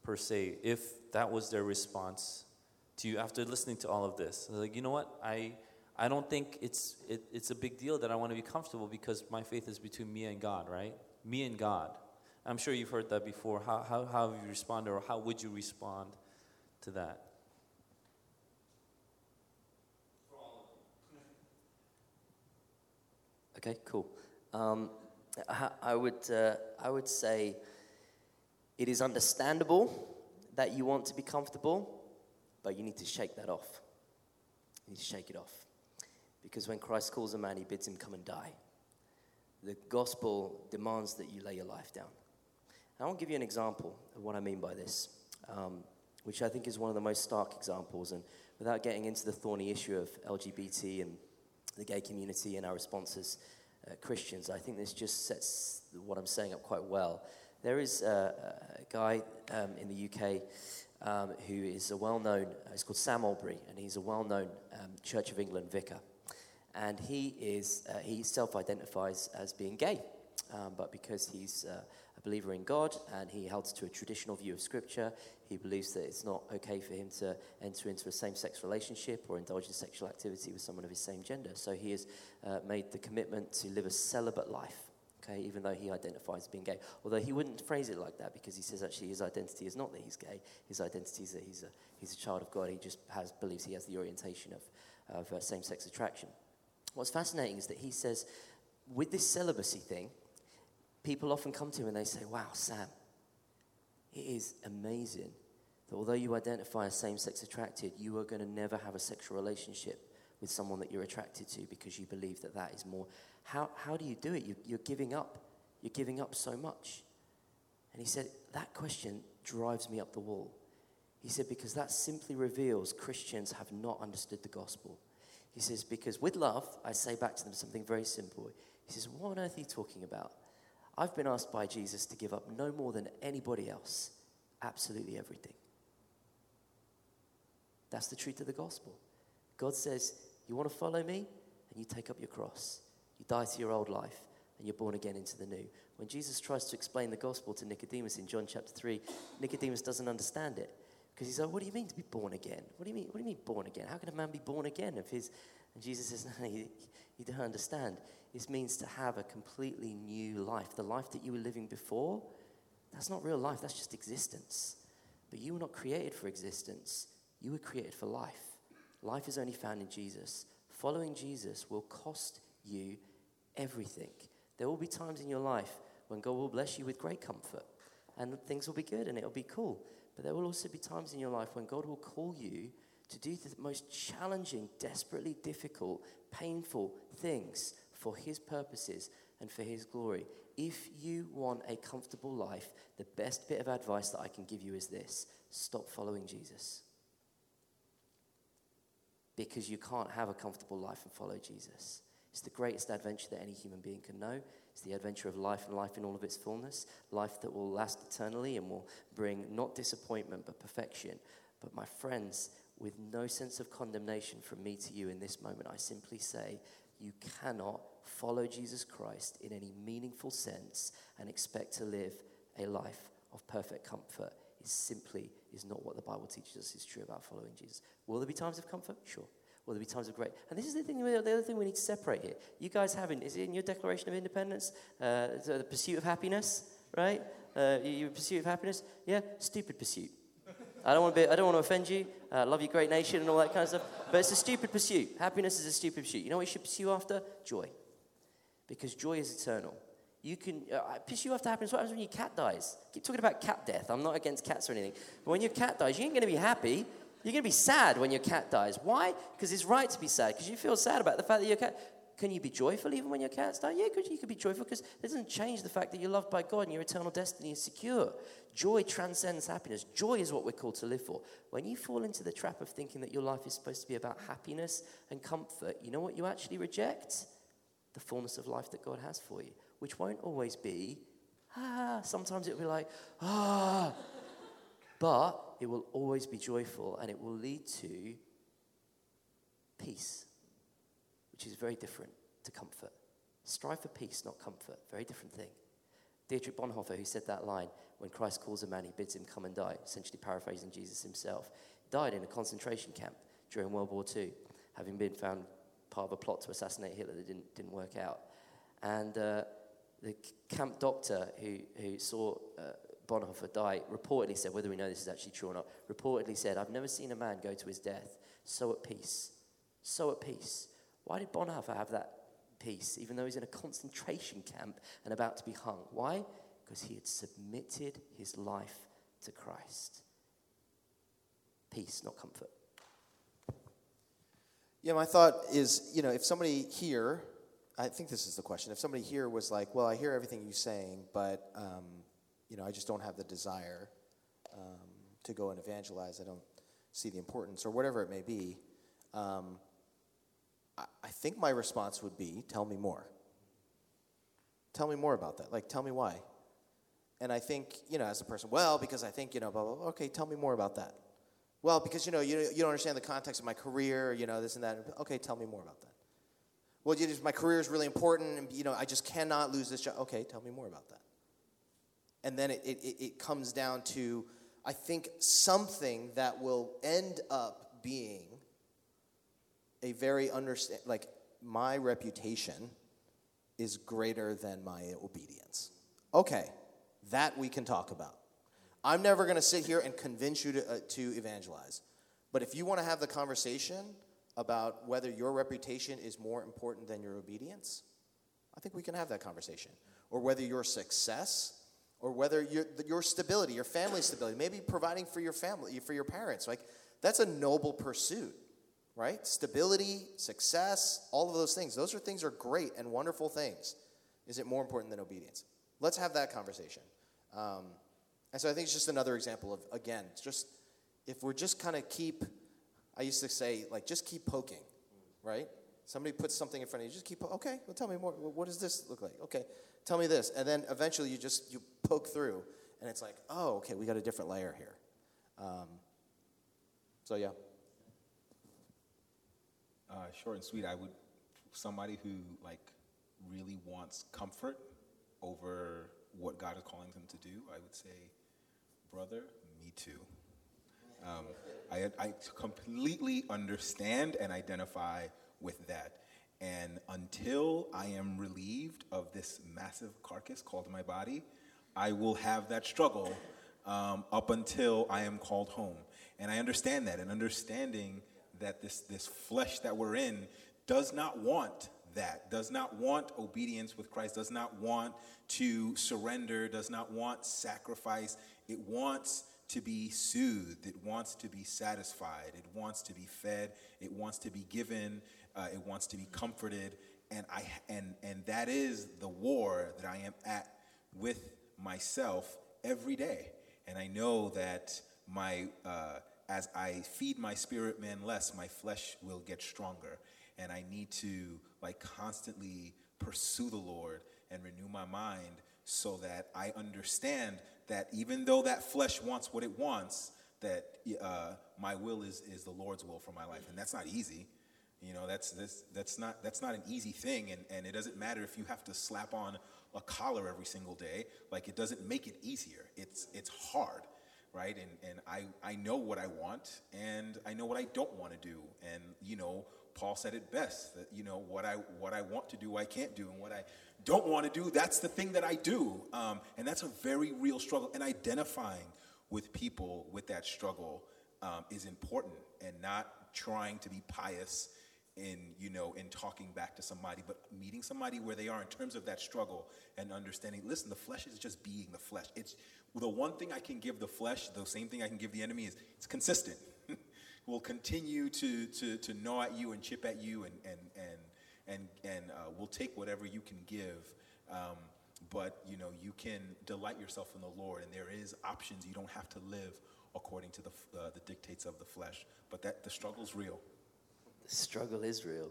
per se if that was their response to you after listening to all of this? Like, you know what? I, I don't think it's, it, it's a big deal that I want to be comfortable because my faith is between me and God, right? Me and God. I'm sure you've heard that before. How, how, how have you responded or how would you respond to that? Okay, cool. Um, I would, uh, I would say it is understandable that you want to be comfortable, but you need to shake that off. You need to shake it off. Because when Christ calls a man, he bids him come and die. The gospel demands that you lay your life down. And I want to give you an example of what I mean by this, um, which I think is one of the most stark examples. And without getting into the thorny issue of LGBT and the gay community and our responses uh, Christians. I think this just sets what I'm saying up quite well. There is a, a guy um, in the UK um, who is a well known, uh, he's called Sam Allberry, and he's a well known um, Church of England vicar. And he, is, uh, he self identifies as being gay, um, but because he's uh, a believer in God and he holds to a traditional view of Scripture, he believes that it's not okay for him to enter into a same sex relationship or indulge in sexual activity with someone of his same gender. So he has uh, made the commitment to live a celibate life. Okay, even though he identifies as being gay. Although he wouldn't phrase it like that because he says actually his identity is not that he's gay. His identity is that he's a, he's a child of God. He just has, believes he has the orientation of, of uh, same sex attraction. What's fascinating is that he says, with this celibacy thing, people often come to him and they say, Wow, Sam, it is amazing that although you identify as same sex attracted, you are going to never have a sexual relationship with someone that you're attracted to because you believe that that is more. How, how do you do it? You, you're giving up. You're giving up so much. And he said, That question drives me up the wall. He said, Because that simply reveals Christians have not understood the gospel. He says, Because with love, I say back to them something very simple. He says, What on earth are you talking about? I've been asked by Jesus to give up no more than anybody else absolutely everything. That's the truth of the gospel. God says, You want to follow me? And you take up your cross. You die to your old life and you're born again into the new. When Jesus tries to explain the gospel to Nicodemus in John chapter 3, Nicodemus doesn't understand it. Because he's like, What do you mean to be born again? What do you mean? What do you mean born again? How can a man be born again if his and Jesus says, No, you, you don't understand. This means to have a completely new life. The life that you were living before, that's not real life, that's just existence. But you were not created for existence, you were created for life. Life is only found in Jesus. Following Jesus will cost you everything. There will be times in your life when God will bless you with great comfort and things will be good and it'll be cool. But there will also be times in your life when God will call you to do the most challenging, desperately difficult, painful things for His purposes and for His glory. If you want a comfortable life, the best bit of advice that I can give you is this stop following Jesus. Because you can't have a comfortable life and follow Jesus. It's the greatest adventure that any human being can know. It's the adventure of life and life in all of its fullness, life that will last eternally and will bring not disappointment but perfection. But my friends, with no sense of condemnation from me to you in this moment, I simply say you cannot follow Jesus Christ in any meaningful sense and expect to live a life of perfect comfort. is simply is not what the Bible teaches us is true about following Jesus. Will there be times of comfort? Sure. Will there be times of great? And this is the thing. The other thing we need to separate here. You guys haven't. Is it in your Declaration of Independence? Uh, the pursuit of happiness, right? Uh, your pursuit of happiness. Yeah, stupid pursuit. I don't want to. I don't want to offend you. Uh, love you, great nation, and all that kind of stuff. But it's a stupid pursuit. Happiness is a stupid pursuit. You know what you should pursue after? Joy, because joy is eternal. You can uh, pursue after happiness. What happens when your cat dies? keep talking about cat death. I'm not against cats or anything. But when your cat dies, you ain't going to be happy. You're going to be sad when your cat dies. Why? Because it's right to be sad, because you feel sad about the fact that your cat. Can you be joyful even when your cat's die? Yeah, you could be joyful because it doesn't change the fact that you're loved by God and your eternal destiny is secure. Joy transcends happiness. Joy is what we're called to live for. When you fall into the trap of thinking that your life is supposed to be about happiness and comfort, you know what you actually reject? The fullness of life that God has for you, which won't always be, ah, sometimes it'll be like, ah, but it will always be joyful and it will lead to peace, which is very different to comfort. Strive for peace, not comfort. Very different thing. Dietrich Bonhoeffer, who said that line, when Christ calls a man, he bids him come and die, essentially paraphrasing Jesus himself, died in a concentration camp during World War II, having been found part of a plot to assassinate Hitler that didn't, didn't work out. And uh, the camp doctor who, who saw uh, Bonhoeffer die reportedly said, whether we know this is actually true or not, reportedly said, I've never seen a man go to his death so at peace. So at peace. Why did Bonhoeffer have that peace, even though he's in a concentration camp and about to be hung? Why? Because he had submitted his life to Christ. Peace, not comfort. Yeah, my thought is, you know, if somebody here, I think this is the question, if somebody here was like, well, I hear everything you're saying, but um, you know, I just don't have the desire um, to go and evangelize. I don't see the importance, or whatever it may be. Um, I, I think my response would be, tell me more. Tell me more about that. Like, tell me why. And I think, you know, as a person, well, because I think, you know, blah, blah, blah. Okay, tell me more about that. Well, because, you know, you, you don't understand the context of my career, you know, this and that. Okay, tell me more about that. Well, you my career is really important, and, you know, I just cannot lose this job. Okay, tell me more about that and then it, it, it comes down to, I think, something that will end up being a very understand like my reputation is greater than my obedience. Okay, that we can talk about. I'm never going to sit here and convince you to, uh, to evangelize. But if you want to have the conversation about whether your reputation is more important than your obedience, I think we can have that conversation. Or whether your success or whether your, your stability, your family stability, maybe providing for your family, for your parents. Like, that's a noble pursuit, right? Stability, success, all of those things. Those are things are great and wonderful things. Is it more important than obedience? Let's have that conversation. Um, and so I think it's just another example of, again, just if we're just kind of keep, I used to say, like, just keep poking, right? Somebody puts something in front of you, just keep, okay, well, tell me more. What does this look like? Okay, tell me this. And then eventually you just, you poke through, and it's like, oh, okay, we got a different layer here. Um, so, yeah. Uh, short and sweet, I would, somebody who, like, really wants comfort over what God is calling them to do, I would say, brother, me too. Um, I, I completely understand and identify with that. And until I am relieved of this massive carcass called my body, I will have that struggle um, up until I am called home. And I understand that, and understanding that this, this flesh that we're in does not want that, does not want obedience with Christ, does not want to surrender, does not want sacrifice. It wants to be soothed, it wants to be satisfied, it wants to be fed, it wants to be given, uh, it wants to be comforted. And, I, and, and that is the war that I am at with myself every day. And I know that my, uh, as I feed my spirit man less, my flesh will get stronger. And I need to like constantly pursue the Lord and renew my mind so that I understand that even though that flesh wants what it wants, that uh, my will is, is the Lord's will for my life. And that's not easy. You know, that's, that's, that's, not, that's not an easy thing. And, and it doesn't matter if you have to slap on a collar every single day. Like, it doesn't make it easier. It's, it's hard, right? And, and I, I know what I want, and I know what I don't want to do. And, you know, Paul said it best that, you know, what I, what I want to do, I can't do. And what I don't want to do, that's the thing that I do. Um, and that's a very real struggle. And identifying with people with that struggle um, is important and not trying to be pious in you know in talking back to somebody but meeting somebody where they are in terms of that struggle and understanding listen the flesh is just being the flesh it's the one thing i can give the flesh the same thing i can give the enemy is it's consistent will continue to, to, to gnaw at you and chip at you and, and, and, and, and uh, will take whatever you can give. Um, but, you know, you can delight yourself in the Lord, and there is options. You don't have to live according to the, uh, the dictates of the flesh. But that the struggle's real. The struggle is real.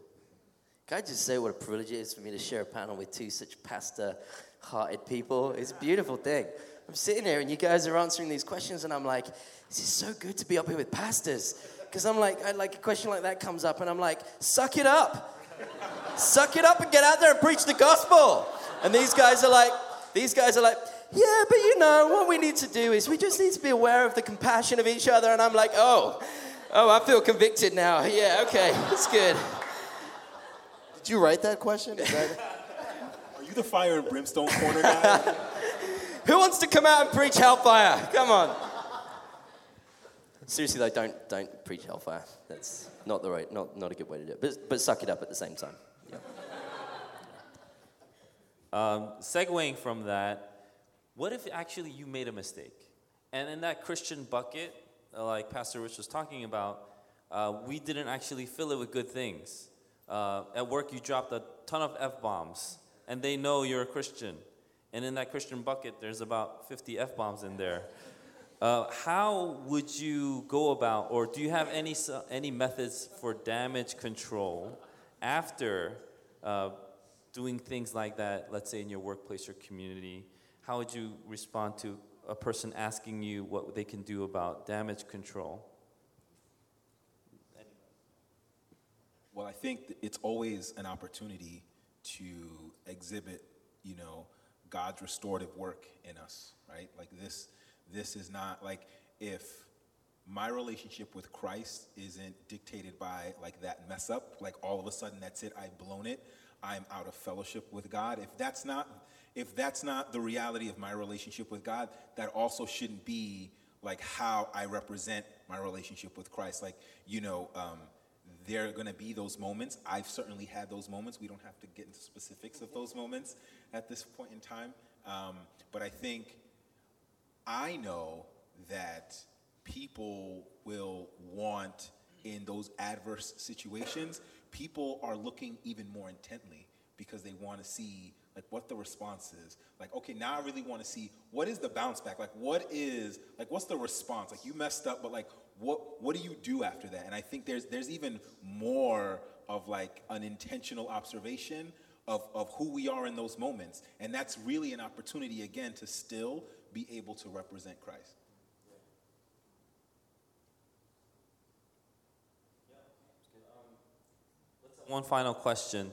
Can I just say what a privilege it is for me to share a panel with two such pastor hearted people? It's a beautiful thing. I'm sitting here and you guys are answering these questions, and I'm like, this is so good to be up here with pastors. Because I'm like, I, like a question like that comes up, and I'm like, suck it up. suck it up and get out there and preach the gospel. And these guys are like, these guys are like, yeah, but you know, what we need to do is we just need to be aware of the compassion of each other. And I'm like, oh, oh, I feel convicted now. Yeah, okay, that's good. Did you write that question? That... Are you the fire and brimstone corner guy? Who wants to come out and preach hellfire? Come on. Seriously though, don't don't preach hellfire. That's not the right, not, not a good way to do it. But but suck it up at the same time. Yeah. Um, segueing from that, what if actually you made a mistake, and in that Christian bucket, uh, like Pastor Rich was talking about, uh, we didn't actually fill it with good things. Uh, at work, you dropped a ton of f bombs, and they know you're a Christian. And in that Christian bucket, there's about 50 f bombs in there. Uh, how would you go about, or do you have any, any methods for damage control after uh, doing things like that, let's say in your workplace or community? How would you respond to a person asking you what they can do about damage control? Well, I think it's always an opportunity to exhibit, you know, God's restorative work in us, right? Like this this is not like if my relationship with Christ isn't dictated by like that mess up, like all of a sudden that's it, I've blown it, I'm out of fellowship with God. If that's not if that's not the reality of my relationship with God, that also shouldn't be like how I represent my relationship with Christ. Like, you know, um, there are going to be those moments. I've certainly had those moments. We don't have to get into specifics of those moments at this point in time. Um, but I think I know that people will want in those adverse situations, people are looking even more intently because they want to see like what the response is. Like, okay, now I really want to see what is the bounce back? Like what is like what's the response? Like you messed up, but like what what do you do after that? And I think there's there's even more of like an intentional observation of, of who we are in those moments. And that's really an opportunity again to still be able to represent Christ. One final question,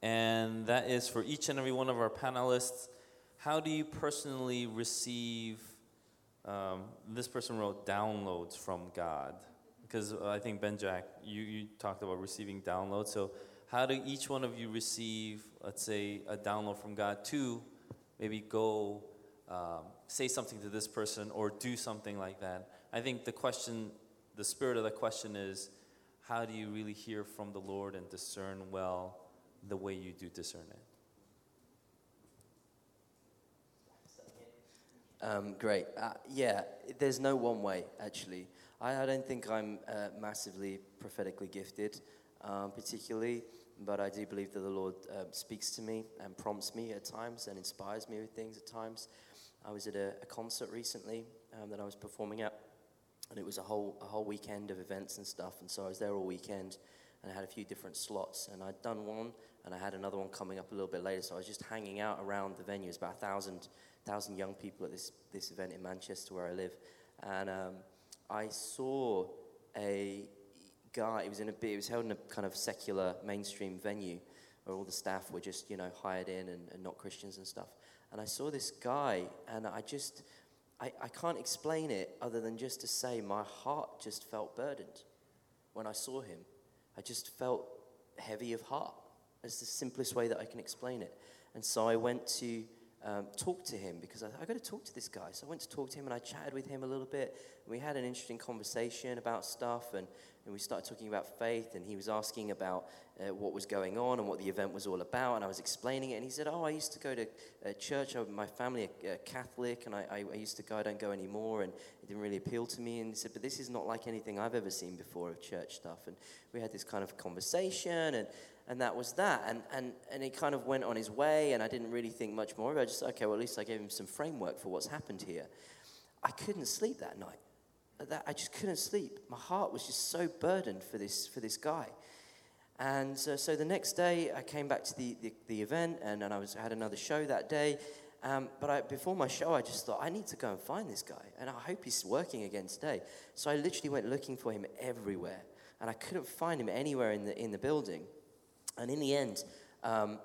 and that is for each and every one of our panelists. How do you personally receive? Um, this person wrote downloads from God, because I think Ben Jack, you, you talked about receiving downloads. So, how do each one of you receive, let's say, a download from God to maybe go um, say something to this person or do something like that? I think the question, the spirit of the question is how do you really hear from the Lord and discern well the way you do discern it? Um, great. Uh, yeah, there's no one way, actually. I, I don't think I'm uh, massively prophetically gifted, um, particularly, but I do believe that the Lord uh, speaks to me and prompts me at times and inspires me with things at times. I was at a, a concert recently um, that I was performing at and it was a whole a whole weekend of events and stuff. And so I was there all weekend, and I had a few different slots. And I'd done one, and I had another one coming up a little bit later. So I was just hanging out around the venue. It's about a thousand thousand young people at this this event in Manchester where I live, and um, I saw a guy. It was in a was held in a kind of secular mainstream venue where all the staff were just you know hired in and, and not Christians and stuff. And I saw this guy, and I just I, I can't explain it other than just to say my heart just felt burdened when I saw him. I just felt heavy of heart. It's the simplest way that I can explain it. And so I went to um, talk to him because I, I got to talk to this guy. So I went to talk to him and I chatted with him a little bit. we had an interesting conversation about stuff and, and we started talking about faith. And he was asking about uh, what was going on and what the event was all about. And I was explaining it. And he said, Oh, I used to go to uh, church. My family are Catholic and I, I, I, used to go. I don't go anymore. And it didn't really appeal to me. And he said, But this is not like anything I've ever seen before of church stuff. And we had this kind of conversation. And and that was that. And, and, and he kind of went on his way, and I didn't really think much more of it. I just, okay, well, at least I gave him some framework for what's happened here. I couldn't sleep that night. That, I just couldn't sleep. My heart was just so burdened for this, for this guy. And uh, so the next day, I came back to the, the, the event, and, and I, was, I had another show that day. Um, but I, before my show, I just thought, I need to go and find this guy. And I hope he's working again today. So I literally went looking for him everywhere. And I couldn't find him anywhere in the, in the building. And in the end, um,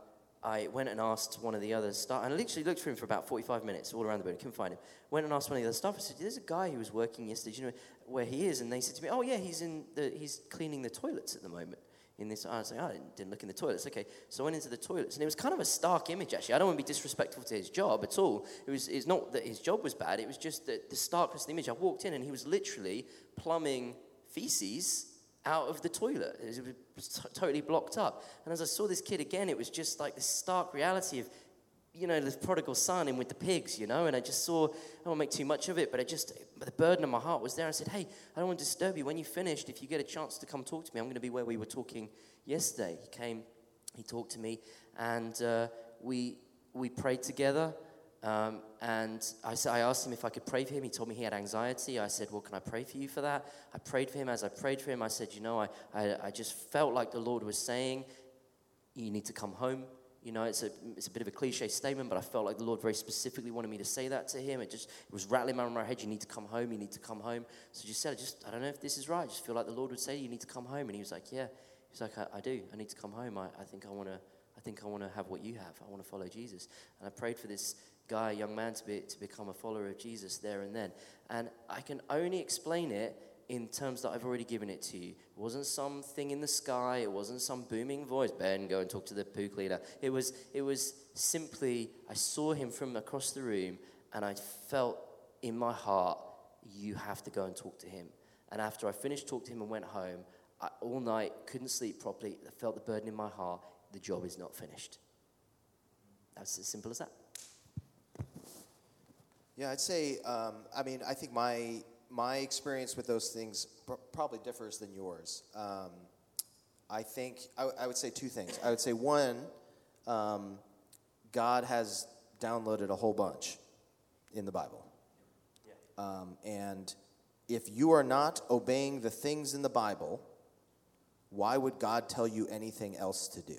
I went and asked one of the other staff, and I literally looked for him for about 45 minutes all around the building, couldn't find him. Went and asked one of the other staff, I said, There's a guy who was working yesterday, do you know where he is? And they said to me, Oh, yeah, he's, in the, he's cleaning the toilets at the moment. In this, I was like, oh, I didn't, didn't look in the toilets. Okay, so I went into the toilets, and it was kind of a stark image. Actually, I don't want to be disrespectful to his job at all. It was, it's not that his job was bad. It was just the, the starkness of the image. I walked in, and he was literally plumbing feces out of the toilet. It was t- totally blocked up. And as I saw this kid again, it was just like the stark reality of, you know, the prodigal son in with the pigs, you know. And I just saw, I don't make too much of it, but I just, the burden of my heart was there. I said, hey, I don't want to disturb you. When you finished, if you get a chance to come talk to me, I'm going to be where we were talking yesterday. He came, he talked to me, and uh, we, we prayed together. Um, and I, said, I asked him if I could pray for him. He told me he had anxiety. I said, Well, can I pray for you for that? I prayed for him. As I prayed for him, I said, You know, I, I, I just felt like the Lord was saying, You need to come home. You know, it's a, it's a bit of a cliche statement, but I felt like the Lord very specifically wanted me to say that to him. It just it was rattling around my head. You need to come home. You need to come home. So just said, I just I don't know if this is right. I just feel like the Lord would say, You need to come home. And he was like, Yeah. He's like, I, I do. I need to come home. I, I think I want to. I think I want to have what you have. I want to follow Jesus. And I prayed for this guy, young man, to, be, to become a follower of Jesus there and then. And I can only explain it in terms that I've already given it to you. It wasn't something in the sky, it wasn't some booming voice, Ben, go and talk to the poo cleaner. It was, it was simply, I saw him from across the room and I felt in my heart, you have to go and talk to him. And after I finished talking to him and went home, I, all night couldn't sleep properly. I felt the burden in my heart. The job is not finished. That's as simple as that. Yeah, I'd say. Um, I mean, I think my my experience with those things pr- probably differs than yours. Um, I think I, w- I would say two things. I would say one, um, God has downloaded a whole bunch in the Bible, um, and if you are not obeying the things in the Bible, why would God tell you anything else to do?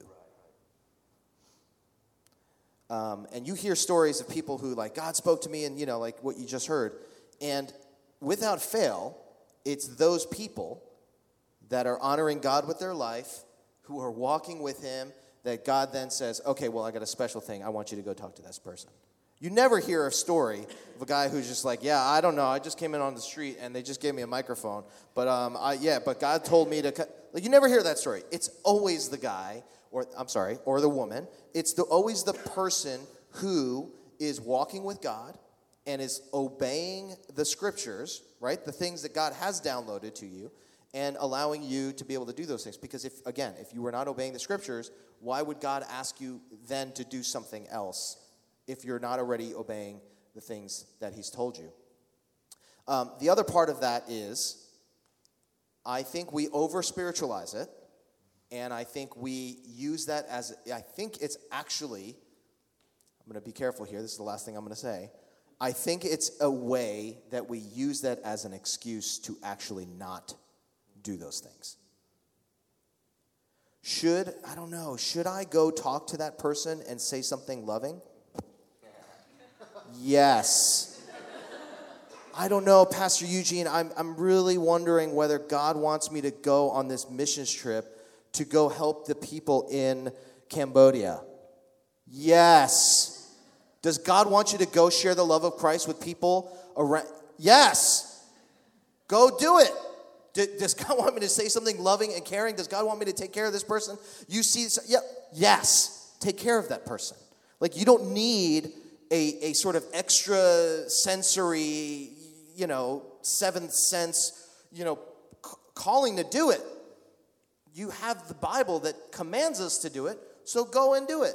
Um, and you hear stories of people who, like, God spoke to me, and, you know, like what you just heard. And without fail, it's those people that are honoring God with their life, who are walking with Him, that God then says, okay, well, I got a special thing. I want you to go talk to this person. You never hear a story of a guy who's just like, yeah, I don't know. I just came in on the street and they just gave me a microphone. But um, I, yeah, but God told me to. Cut. Like, you never hear that story. It's always the guy, or I'm sorry, or the woman. It's the, always the person who is walking with God and is obeying the scriptures, right? The things that God has downloaded to you and allowing you to be able to do those things. Because if, again, if you were not obeying the scriptures, why would God ask you then to do something else if you're not already obeying the things that He's told you? Um, the other part of that is, I think we over spiritualize it, and I think we use that as, I think it's actually, I'm going to be careful here, this is the last thing I'm going to say. I think it's a way that we use that as an excuse to actually not do those things. Should, I don't know, should I go talk to that person and say something loving? Yes. I don't know, Pastor Eugene. I'm, I'm really wondering whether God wants me to go on this missions trip to go help the people in Cambodia. Yes. Does God want you to go share the love of Christ with people around? Yes. Go do it. Does God want me to say something loving and caring? Does God want me to take care of this person? You see, yeah, yes, take care of that person. Like you don't need a, a sort of extra sensory, you know, seventh sense, you know, c- calling to do it. You have the Bible that commands us to do it, so go and do it.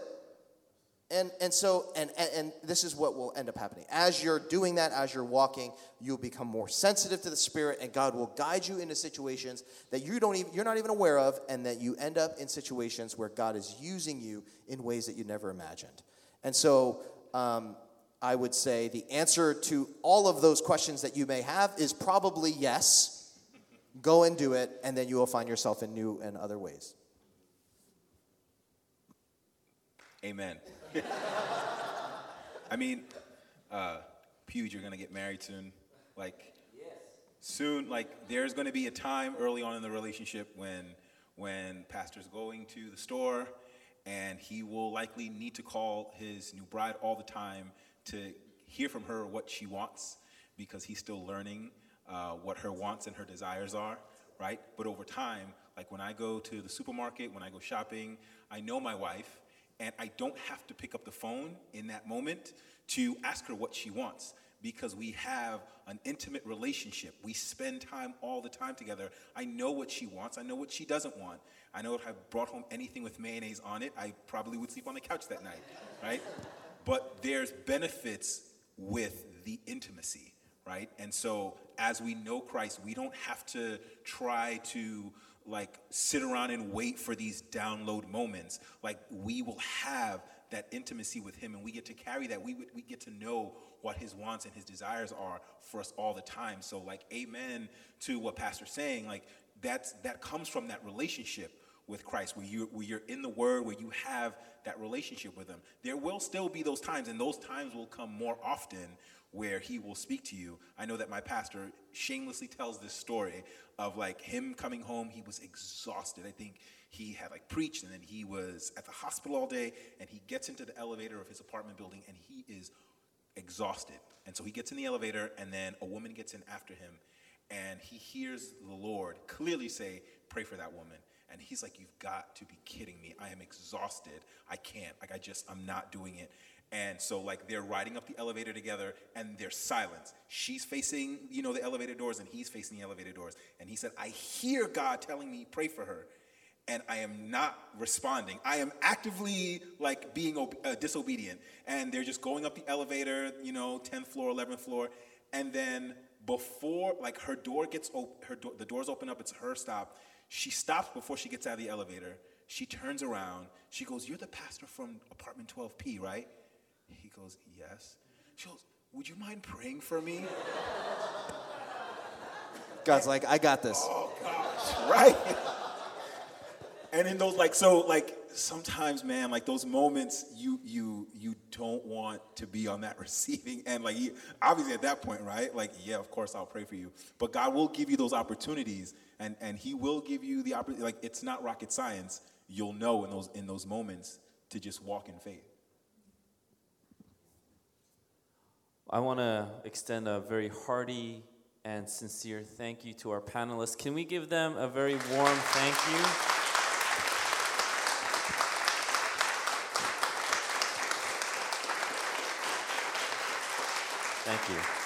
And, and so, and, and, and, this is what will end up happening. As you're doing that, as you're walking, you'll become more sensitive to the Spirit, and God will guide you into situations that you don't even, you're not even aware of, and that you end up in situations where God is using you in ways that you never imagined. And so, um, I would say the answer to all of those questions that you may have is probably yes. Go and do it, and then you will find yourself in new and other ways. Amen. I mean, uh, Pewge, you're gonna get married soon. Like, soon. Like, there's gonna be a time early on in the relationship when when pastor's going to the store, and he will likely need to call his new bride all the time to hear from her what she wants, because he's still learning uh, what her wants and her desires are, right? But over time, like when I go to the supermarket, when I go shopping, I know my wife and I don't have to pick up the phone in that moment to ask her what she wants because we have an intimate relationship. We spend time all the time together. I know what she wants, I know what she doesn't want. I know if I brought home anything with mayonnaise on it, I probably would sleep on the couch that night, right? But there's benefits with the intimacy, right? And so as we know Christ, we don't have to try to like sit around and wait for these download moments. Like we will have that intimacy with him and we get to carry that. We, we get to know what his wants and his desires are for us all the time. So like amen to what Pastor's saying, like that's that comes from that relationship with Christ, where you where you're in the Word, where you have that relationship with Him. There will still be those times, and those times will come more often where he will speak to you. I know that my pastor shamelessly tells this story of like him coming home, he was exhausted. I think he had like preached and then he was at the hospital all day and he gets into the elevator of his apartment building and he is exhausted. And so he gets in the elevator and then a woman gets in after him and he hears the Lord clearly say, Pray for that woman. And he's like, You've got to be kidding me. I am exhausted. I can't. Like, I just, I'm not doing it. And so, like, they're riding up the elevator together and there's silence. She's facing, you know, the elevator doors and he's facing the elevator doors. And he said, I hear God telling me, pray for her. and I am not responding. I am actively like being ob- uh, disobedient. And they're just going up the elevator, you know, 10th floor, 11th floor. And then before, like her door gets op- her do- the doors open up, it's her stop. She stops before she gets out of the elevator. She turns around. She goes, You're the pastor from apartment 12P, right? He goes, Yes. She goes, Would you mind praying for me? God's like, I got this. oh gosh, right? and in those like so like sometimes man like those moments you you you don't want to be on that receiving end like you, obviously at that point right like yeah of course I'll pray for you but God will give you those opportunities and and he will give you the opportunity like it's not rocket science you'll know in those in those moments to just walk in faith I want to extend a very hearty and sincere thank you to our panelists. Can we give them a very warm thank you? Thank you.